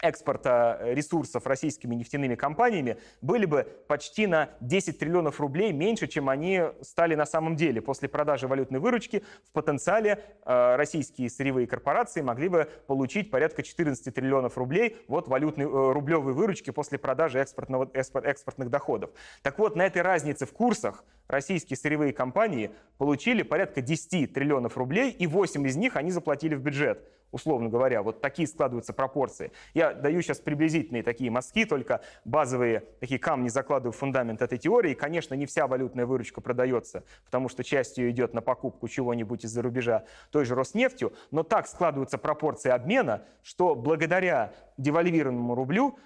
B: экспорта ресурсов российскими нефтяными компаниями были бы почти на 10 триллионов рублей меньше, чем они стали на самом деле. После продажи валютной выручки в потенциале э, российские сырьевые корпорации могли бы получить порядка 14 триллионов рублей вот валютной, э, рублевой выручки после продажи экспортного, экспорт, экспортных доходов. Так вот, на этой разнице в курсах российские сырьевые компании получили порядка 10 триллионов рублей, и 8 из них они заплатили в бюджет условно говоря. Вот такие складываются пропорции. Я даю сейчас приблизительные такие мазки, только базовые такие камни закладываю в фундамент этой теории. Конечно, не вся валютная выручка продается, потому что часть ее идет на покупку чего-нибудь из-за рубежа той же Роснефтью, но так складываются пропорции обмена, что благодаря девальвированному рублю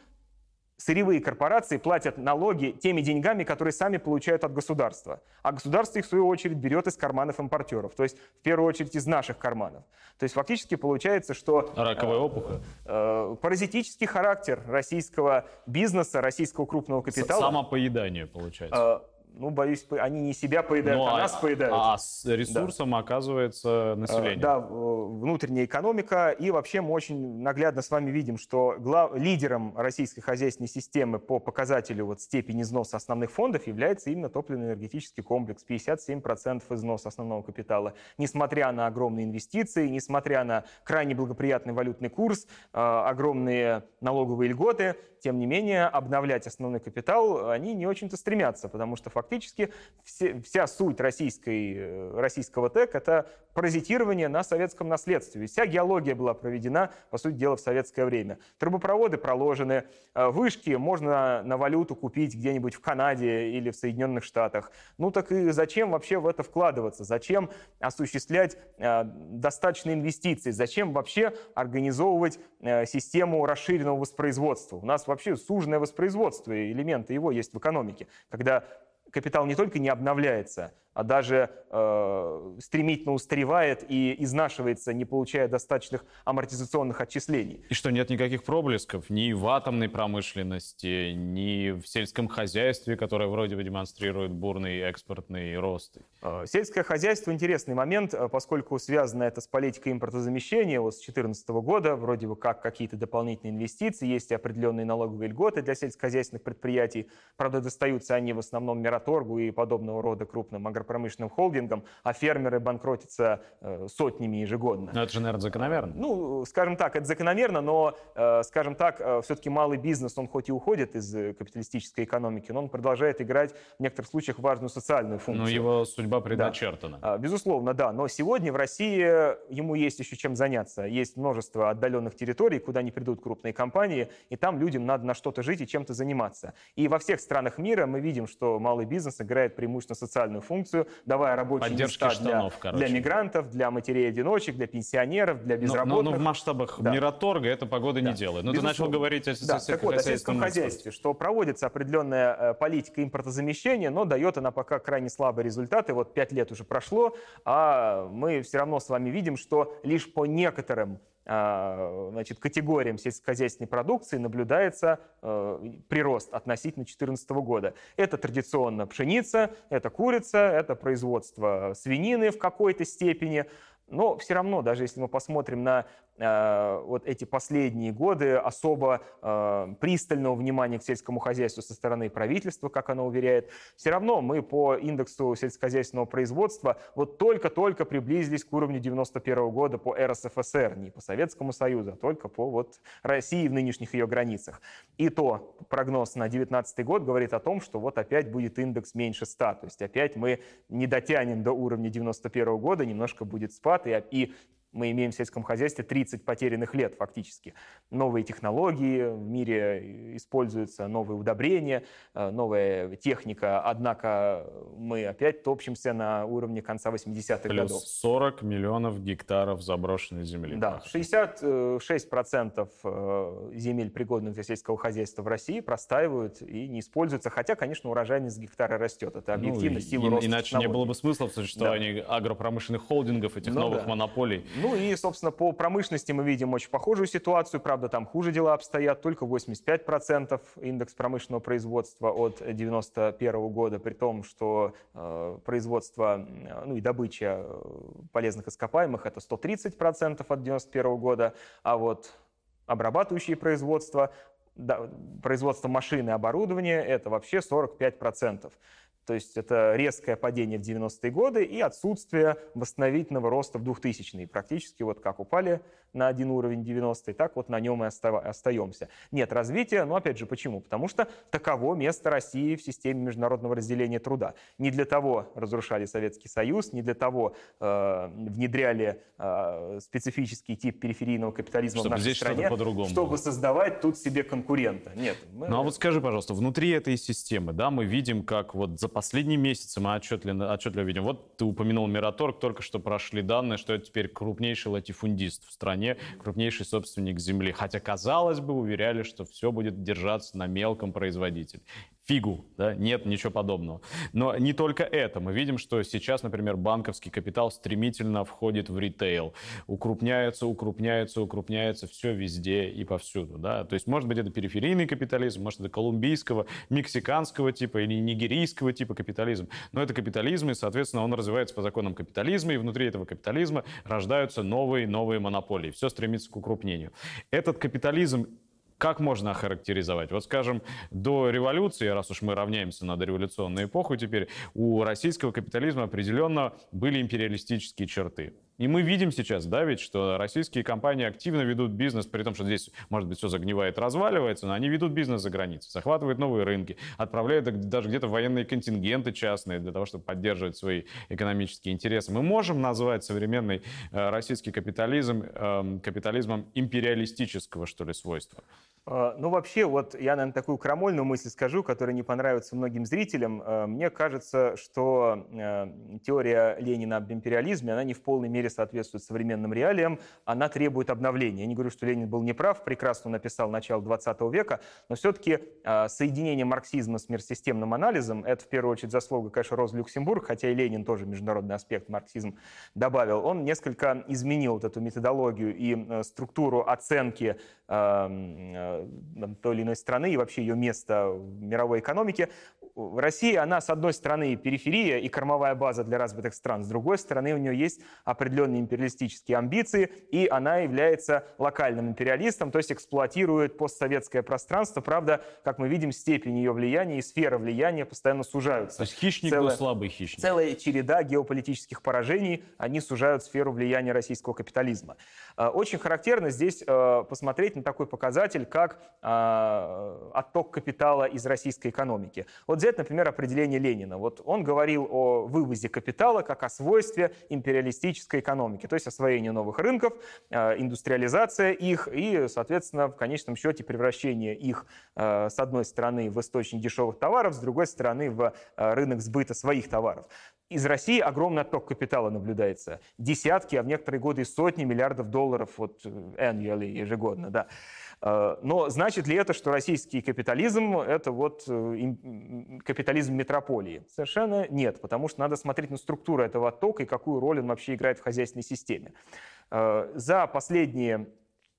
B: сырьевые корпорации платят налоги теми деньгами, которые сами получают от государства. А государство их, в свою очередь, берет из карманов импортеров, то есть, в первую очередь, из наших карманов. То есть, фактически получается, что...
A: Раковая э, опухоль?
B: Э, паразитический характер российского бизнеса, российского крупного капитала...
A: Самопоедание, получается.
B: Э, ну, боюсь, они не себя поедают, ну, а, а нас поедают.
A: А с ресурсом да. оказывается население.
B: Да, внутренняя экономика. И вообще мы очень наглядно с вами видим, что глав... лидером российской хозяйственной системы по показателю вот степени износа основных фондов является именно топливно-энергетический комплекс. 57% износа основного капитала. Несмотря на огромные инвестиции, несмотря на крайне благоприятный валютный курс, а, огромные налоговые льготы, тем не менее, обновлять основной капитал они не очень-то стремятся, потому что фактически все, вся суть российской, э, российского ТЭК — это паразитирование на советском наследстве. Вся геология была проведена, по сути дела, в советское время. Трубопроводы проложены, э, вышки можно на валюту купить где-нибудь в Канаде или в Соединенных Штатах. Ну так и зачем вообще в это вкладываться? Зачем осуществлять э, достаточные инвестиции? Зачем вообще организовывать систему расширенного воспроизводства? У нас вообще суженное воспроизводство, элементы его есть в экономике, когда капитал не только не обновляется, а даже э, стремительно устаревает и изнашивается, не получая достаточных амортизационных отчислений.
A: И что, нет никаких проблесков ни в атомной промышленности, ни в сельском хозяйстве, которое вроде бы демонстрирует бурный экспортный рост?
B: Э, сельское хозяйство – интересный момент, э, поскольку связано это с политикой импортозамещения вот с 2014 года, вроде бы как какие-то дополнительные инвестиции, есть определенные налоговые льготы для сельскохозяйственных предприятий. Правда, достаются они в основном Мираторгу и подобного рода крупным агропромышленным агропромышленным холдингом, а фермеры банкротятся э, сотнями ежегодно.
A: Но это же, наверное, закономерно.
B: Ну, скажем так, это закономерно, но, э, скажем так, э, все-таки малый бизнес, он хоть и уходит из капиталистической экономики, но он продолжает играть в некоторых случаях важную социальную функцию.
A: Но его судьба предначертана.
B: Да. Безусловно, да. Но сегодня в России ему есть еще чем заняться. Есть множество отдаленных территорий, куда не придут крупные компании, и там людям надо на что-то жить и чем-то заниматься. И во всех странах мира мы видим, что малый бизнес играет преимущественно социальную функцию, функцию, давая рабочие
A: Поддержки
B: места
A: штанов,
B: для, для мигрантов, для матерей-одиночек, для пенсионеров, для безработных.
A: Но, но, но в масштабах да. мираторга это погода да. не делает. Но Безусловно. ты начал говорить о
B: да. так вот, о сельском хозяйстве, что проводится определенная э, политика импортозамещения, но дает она пока крайне слабые результаты. Вот пять лет уже прошло, а мы все равно с вами видим, что лишь по некоторым значит, категориям сельскохозяйственной продукции наблюдается э, прирост относительно 2014 года. Это традиционно пшеница, это курица, это производство свинины в какой-то степени, но все равно, даже если мы посмотрим на вот эти последние годы, особо э, пристального внимания к сельскому хозяйству со стороны правительства, как оно уверяет, все равно мы по индексу сельскохозяйственного производства вот только-только приблизились к уровню 91 года по РСФСР, не по Советскому Союзу, а только по вот России в нынешних ее границах. И то прогноз на 2019 год говорит о том, что вот опять будет индекс меньше 100, то есть опять мы не дотянем до уровня 91 года, немножко будет спад, и, и мы имеем в сельском хозяйстве 30 потерянных лет фактически. Новые технологии в мире используются, новые удобрения, э, новая техника, однако мы опять топчемся на уровне конца 80-х
A: Плюс
B: годов.
A: 40 миллионов гектаров заброшенной земли.
B: Да, 66% э, земель, пригодных для сельского хозяйства в России, простаивают и не используются, хотя, конечно, урожайность гектара растет. Это объективно ну, сила и, роста
A: Иначе
B: технологий.
A: не было бы смысла в существовании да. агропромышленных холдингов, этих ну, новых да. монополий.
B: Ну и, собственно, по промышленности мы видим очень похожую ситуацию. Правда, там хуже дела обстоят. Только 85% индекс промышленного производства от 1991 года, при том, что э, производство ну и добыча э, полезных ископаемых это 130% от 1991 года, а вот обрабатывающие производства, да, производство машины и оборудования это вообще 45%. То есть это резкое падение в 90-е годы и отсутствие восстановительного роста в 2000-е. Практически вот как упали на один уровень 90-й, так вот на нем и остаемся. Нет развития, но опять же почему? Потому что таково место России в системе международного разделения труда. Не для того разрушали Советский Союз, не для того э, внедряли э, специфический тип периферийного капитализма
A: чтобы
B: в нашей
A: здесь
B: стране,
A: по-другому
B: чтобы
A: было.
B: создавать тут себе конкурента. Нет.
A: Мы... Ну а вот скажи, пожалуйста, внутри этой системы, да, мы видим, как вот за последние месяцы мы отчетливо, отчетливо видим. Вот ты упомянул Мираторг, только что прошли данные, что это теперь крупнейший латифундист в стране, крупнейший собственник земли. Хотя, казалось бы, уверяли, что все будет держаться на мелком производителе фигу, да, нет ничего подобного. Но не только это. Мы видим, что сейчас, например, банковский капитал стремительно входит в ритейл. Укрупняется, укрупняется, укрупняется все везде и повсюду. Да? То есть, может быть, это периферийный капитализм, может, это колумбийского, мексиканского типа или нигерийского типа капитализм. Но это капитализм, и, соответственно, он развивается по законам капитализма, и внутри этого капитализма рождаются новые новые монополии. Все стремится к укрупнению. Этот капитализм как можно охарактеризовать? Вот, скажем, до революции, раз уж мы равняемся на дореволюционную эпоху теперь, у российского капитализма определенно были империалистические черты. И мы видим сейчас, да, ведь, что российские компании активно ведут бизнес, при том, что здесь, может быть, все загнивает, разваливается, но они ведут бизнес за границей, захватывают новые рынки, отправляют даже где-то военные контингенты частные для того, чтобы поддерживать свои экономические интересы. Мы можем назвать современный э, российский капитализм э, капитализмом империалистического, что ли, свойства?
B: А, ну, вообще, вот я, наверное, такую крамольную мысль скажу, которая не понравится многим зрителям. А, мне кажется, что а, теория Ленина об империализме, она не в полной мере соответствует современным реалиям, она требует обновления. Я не говорю, что Ленин был неправ, прекрасно написал начало 20 века, но все-таки соединение марксизма с мирсистемным анализом, это в первую очередь заслуга, конечно, Роза Люксембург, хотя и Ленин тоже международный аспект марксизм добавил, он несколько изменил вот эту методологию и структуру оценки той или иной страны и вообще ее место в мировой экономике. Россия, она, с одной стороны, периферия и кормовая база для развитых стран, с другой стороны, у нее есть определенные империалистические амбиции, и она является локальным империалистом, то есть эксплуатирует постсоветское пространство. Правда, как мы видим, степень ее влияния и сфера влияния постоянно сужаются.
A: То есть хищник, целая, но слабый хищник.
B: Целая череда геополитических поражений, они сужают сферу влияния российского капитализма. Э, очень характерно здесь э, посмотреть на такой показатель, как э, отток капитала из российской экономики. Вот взять, например, определение Ленина. Вот он говорил о вывозе капитала как о свойстве империалистической экономики, то есть освоение новых рынков, индустриализация их и, соответственно, в конечном счете превращение их с одной стороны в источник дешевых товаров, с другой стороны в рынок сбыта своих товаров. Из России огромный отток капитала наблюдается. Десятки, а в некоторые годы сотни миллиардов долларов вот, э, annually, ежегодно. Да. Э, но значит ли это, что российский капитализм – это вот э, капитализм метрополии? Совершенно нет, потому что надо смотреть на структуру этого оттока и какую роль он вообще играет в хозяйственной системе. За последние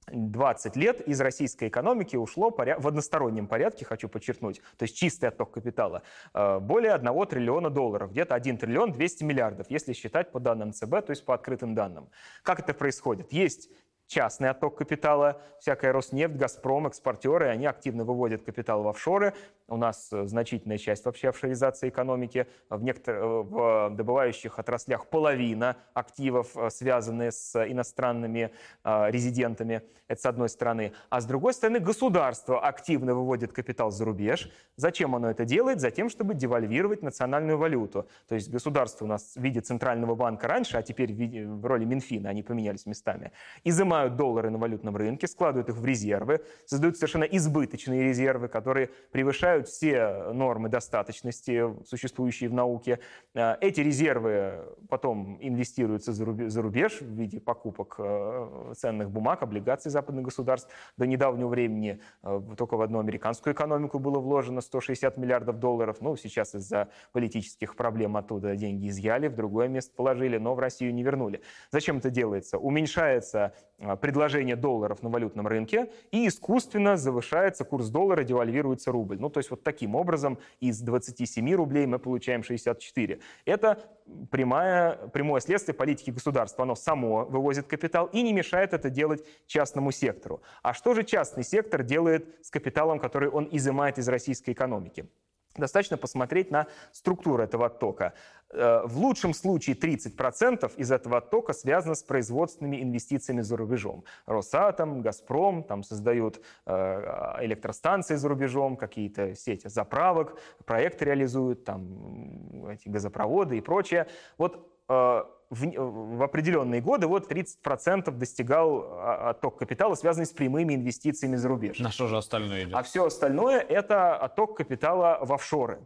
B: 20 лет из российской экономики ушло в одностороннем порядке, хочу подчеркнуть, то есть чистый отток капитала, э, более 1 триллиона долларов, где-то 1 триллион 200 миллиардов, если считать по данным ЦБ, то есть по открытым данным. Как это происходит? Есть частный отток капитала, всякая Роснефть, Газпром, экспортеры, они активно выводят капитал в офшоры. У нас э, значительная часть вообще офшоризации экономики. В, некотор... Э, в добывающих отраслях половина активов э, связаны с иностранными резидентами. Это с одной стороны. А с другой стороны, государство активно выводит капитал за рубеж. Зачем оно это делает? Затем, чтобы девальвировать национальную валюту. То есть государство у нас в виде центрального банка раньше, а теперь в, виде, в роли Минфина, они поменялись местами, изымают доллары на валютном рынке, складывают их в резервы, создают совершенно избыточные резервы, которые превышают все нормы достаточности, существующие в науке. Э, эти резервы потом инвестируются за рубеж в виде покупок э, ценных бумаг, облигаций западных государств. До недавнего времени э, только в одну американскую экономику было вложено 160 миллиардов долларов. Ну, сейчас из-за политических проблем оттуда деньги изъяли, в другое место положили, но в Россию не вернули. Зачем это делается? Уменьшается предложение долларов на валютном рынке и искусственно завышается курс доллара, девальвируется рубль. Ну, то есть вот таким образом из 27 рублей мы получаем 64. Это прямое, прямое следствие политики государства. Оно само вывозит капитал и не мешает это делать частному сектору. А что же частный сектор делает с капиталом, который он изымает из российской экономики? Достаточно посмотреть на структуру этого оттока. Э, в лучшем случае 30% из этого оттока связано с производственными инвестициями за рубежом. Росатом, Газпром там создают э, электростанции за рубежом, какие-то сети заправок, проекты реализуют, там эти газопроводы и прочее. Вот э, в, в определенные годы вот 30% достигал а, отток капитала, связанный с прямыми инвестициями за рубеж.
A: На что же остальное идет?
B: А все остальное – это отток капитала в офшоры.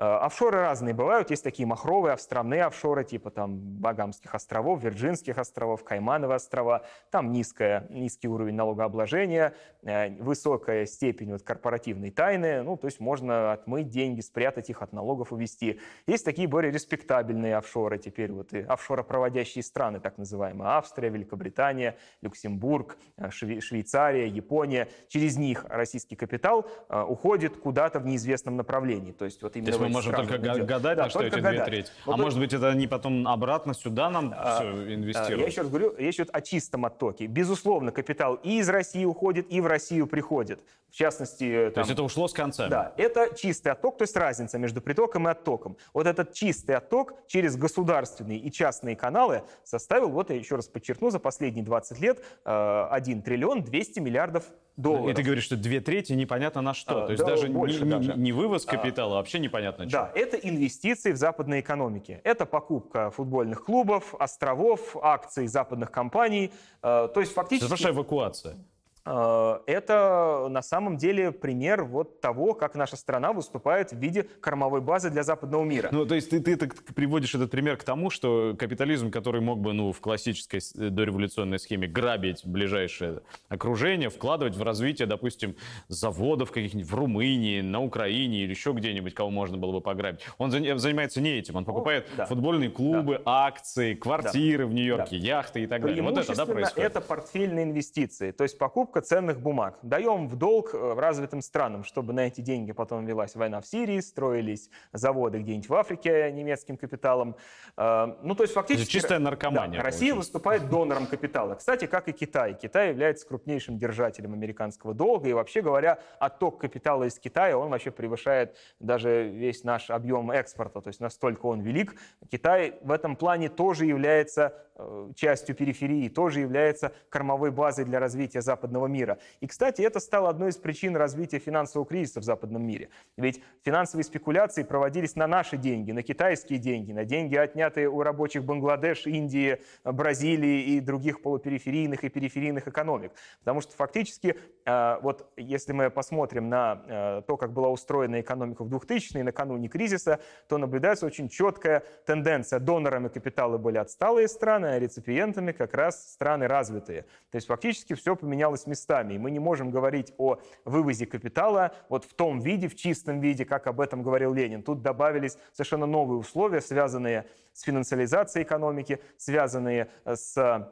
B: Э, офшоры разные бывают. Есть такие махровые островные офшоры, типа там Багамских островов, Вирджинских островов, Каймановы острова. Там низкая, низкий уровень налогообложения, э, высокая степень вот корпоративной тайны. Ну, то есть можно отмыть деньги, спрятать их, от налогов увести. Есть такие более респектабельные офшоры теперь, вот и офшоропроводящие страны, так называемые. Австрия, Великобритания, Люксембург, э, Швейцария, Япония. Через них российский капитал уходит куда-то в неизвестном направлении. То есть вот именно
A: можем только идет. гадать, да, на что эти две трети. Вот а может быть, это они потом обратно сюда нам а, все а, инвестируют?
B: Я еще раз говорю, речь идет о чистом оттоке. Безусловно, капитал и из России уходит, и в Россию приходит. В частности...
A: Там, то есть это ушло с конца?
B: Да, это чистый отток, то есть разница между притоком и оттоком. Вот этот чистый отток через государственные и частные каналы составил, вот я еще раз подчеркну, за последние 20 лет 1 э, триллион 200 миллиардов долларов.
A: И ты говоришь, что две трети непонятно на что. А, То есть да, даже, не, даже не вывоз а, капитала, а, вообще непонятно
B: что. Да, это инвестиции в западной экономике. Это покупка футбольных клубов, островов, акций западных компаний. Э, то есть фактически...
A: Это большая эвакуация.
B: Э, это на самом деле пример вот того, как наша страна выступает в виде кормовой базы для западного мира.
A: Ну, то есть ты, ты так приводишь этот пример к тому, что капитализм, который мог бы ну, в классической э, дореволюционной схеме грабить ближайшее окружение, вкладывать в развитие, допустим, заводов каких-нибудь в Румынии, на Украине или еще где-нибудь, кого можно было бы пограбить. Он занимается не этим, он покупает О, да. футбольные клубы, да. акции, квартиры да. в Нью-Йорке, да. яхты и так далее.
B: Вот это, да, происходит? это портфельные инвестиции, то есть покупка покупка ценных бумаг. Даем в долг э, развитым странам, чтобы на эти деньги потом велась война в Сирии, строились заводы где-нибудь в Африке немецким капиталом. Э, ну, то есть фактически... Это
A: чистая наркомания.
B: Да, Россия выступает донором капитала. Кстати, как и Китай. Китай является крупнейшим держателем американского долга. И вообще говоря, отток капитала из Китая, он вообще превышает даже весь наш объем экспорта. То есть настолько он велик. Китай в этом плане тоже является э, частью периферии, тоже является кормовой базой для развития западного мира. И, кстати, это стало одной из причин развития финансового кризиса в западном мире. Ведь финансовые спекуляции проводились на наши деньги, на китайские деньги, на деньги, отнятые у рабочих Бангладеш, Индии, Бразилии и других полупериферийных и периферийных экономик. Потому что фактически, э, вот если мы посмотрим на э, то, как была устроена экономика в 2000-е, накануне кризиса, то наблюдается очень четкая тенденция. Донорами капитала были отсталые страны, а реципиентами как раз страны развитые. То есть фактически все поменялось местами. И мы не можем говорить о вывозе капитала вот в том виде, в чистом виде, как об этом говорил Ленин. Тут добавились совершенно новые условия, связанные с финансализацией экономики, связанные с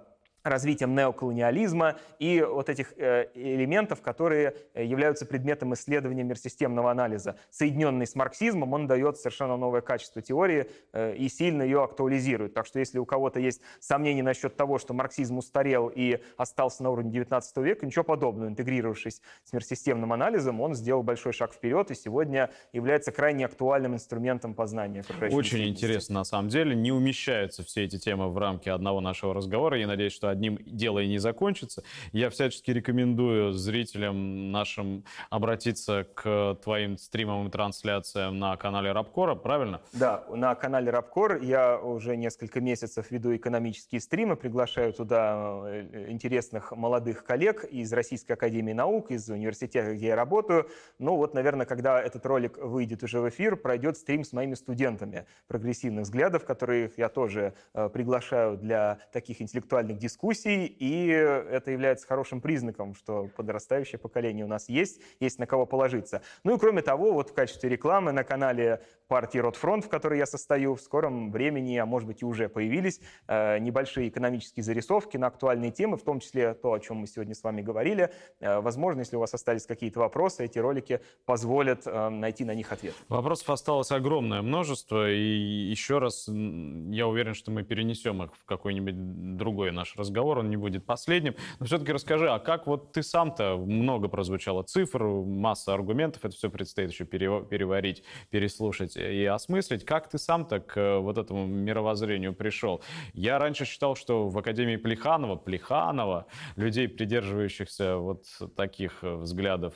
B: развитием неоколониализма и вот этих э, элементов, которые э, являются предметом исследования мирсистемного анализа. Соединенный с марксизмом, он дает совершенно новое качество теории э, и сильно ее актуализирует. Так что если у кого-то есть сомнения насчет того, что марксизм устарел и остался на уровне 19 века, ничего подобного. Интегрировавшись с мирсистемным анализом, он сделал большой шаг вперед и сегодня является крайне актуальным инструментом познания.
A: Очень интересно, на самом деле. Не умещаются все эти темы в рамки одного нашего разговора. Я надеюсь, что одним дело и не закончится. Я всячески рекомендую зрителям нашим обратиться к твоим стримам и трансляциям на канале Рабкора, правильно?
B: Да, на канале Рабкор я уже несколько месяцев веду экономические стримы, приглашаю туда э, интересных молодых коллег из Российской Академии Наук, из университета, где я работаю. Ну вот, наверное, когда этот ролик выйдет уже в эфир, пройдет стрим с моими студентами прогрессивных взглядов, которых я тоже э, приглашаю для таких интеллектуальных дискуссий дискуссий, и это является хорошим признаком, что подрастающее поколение у нас есть, есть на кого положиться. Ну и кроме того, вот в качестве рекламы на канале партии Ротфронт, в которой я состою, в скором времени, а может быть и уже появились э, небольшие экономические зарисовки на актуальные темы, в том числе то, о чем мы сегодня с вами говорили. Э, возможно, если у вас остались какие-то вопросы, эти ролики позволят э, найти на них ответ.
A: Вопросов осталось огромное множество, и еще раз я уверен, что мы перенесем их в какой-нибудь другой наш разговор, он не будет последним. Но все-таки расскажи, а как вот ты сам-то, много прозвучало цифр, масса аргументов, это все предстоит еще переварить, переслушать и осмыслить, как ты сам-то к э, вот этому мировоззрению пришел. Я раньше считал, что в Академии Плеханова, Плеханова, людей, придерживающихся вот таких э, взглядов,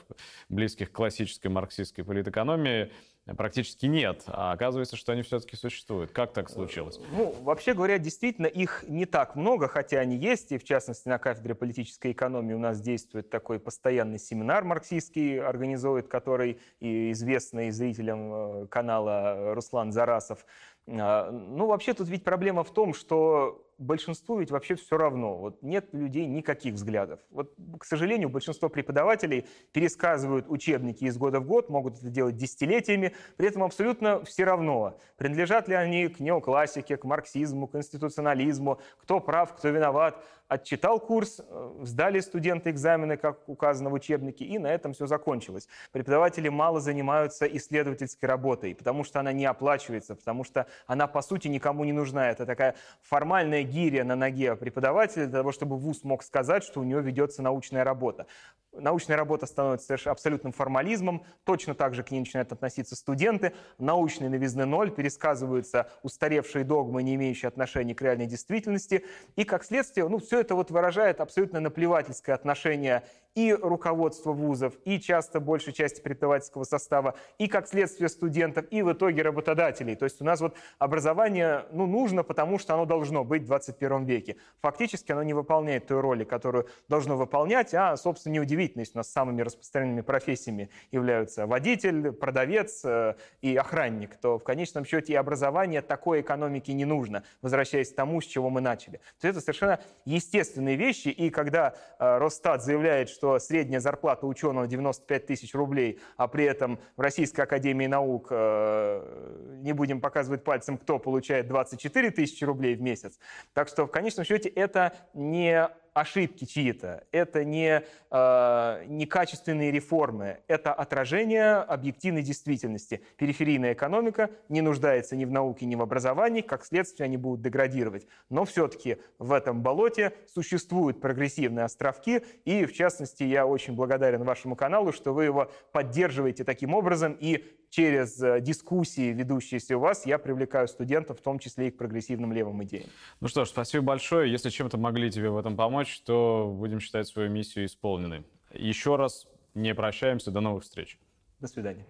A: близких к классической марксистской политэкономии, практически нет, а оказывается, что они все-таки существуют. Как так случилось?
B: Ну, вообще говоря, действительно, их не так много, хотя они есть, и в частности на кафедре политической экономии у нас действует такой постоянный семинар марксистский, организует который и известный зрителям э, канала Руслан Зарасов. Ну, вообще тут ведь проблема в том, что большинству ведь вообще все равно. Вот нет людей никаких взглядов. Вот, к сожалению, большинство преподавателей пересказывают учебники из года в год, могут это делать десятилетиями, при этом абсолютно все равно, принадлежат ли они к неоклассике, к марксизму, к институционализму, кто прав, кто виноват отчитал курс, э, сдали студенты экзамены, как указано в учебнике, и на этом все закончилось. Преподаватели мало занимаются исследовательской работой, потому что она не оплачивается, потому что она, по сути, никому не нужна. Это такая формальная гиря на ноге преподавателя для того, чтобы ВУЗ мог сказать, что у него ведется научная работа. Научная работа становится абсолютным формализмом, точно так же к ней начинают относиться студенты. Научные новизны ноль, пересказываются устаревшие догмы, не имеющие отношения к реальной действительности. И, как следствие, ну, все это вот выражает абсолютно наплевательское отношение и руководства вузов, и часто большей части преподавательского состава, и, как следствие, студентов, и в итоге работодателей. То есть у нас вот образование ну, нужно, потому что оно должно быть в 21 веке. Фактически оно не выполняет той роли, которую должно выполнять, а, собственно, неудивительно, если у нас самыми распространенными профессиями являются водитель, продавец э, и охранник, то в конечном счете и образование такой экономики не нужно, возвращаясь к тому, с чего мы начали. То есть это совершенно естественные вещи, и когда э, Росстат заявляет, что что средняя зарплата ученого 95 тысяч рублей, а при этом в Российской Академии Наук, э, не будем показывать пальцем, кто получает 24 тысячи рублей в месяц. Так что в конечном счете это не ошибки чьи-то, это не э, некачественные реформы, это отражение объективной действительности. Периферийная экономика не нуждается ни в науке, ни в образовании, как следствие они будут деградировать. Но все-таки в этом болоте существуют прогрессивные островки, и в частности я очень благодарен вашему каналу, что вы его поддерживаете таким образом, и через э, дискуссии, ведущиеся у вас, я привлекаю студентов, в том числе и к прогрессивным левым идеям.
A: Ну что ж, спасибо большое. Если чем-то могли тебе в этом помочь, то будем считать свою миссию исполненной. Еще раз не прощаемся. До новых встреч.
B: До свидания.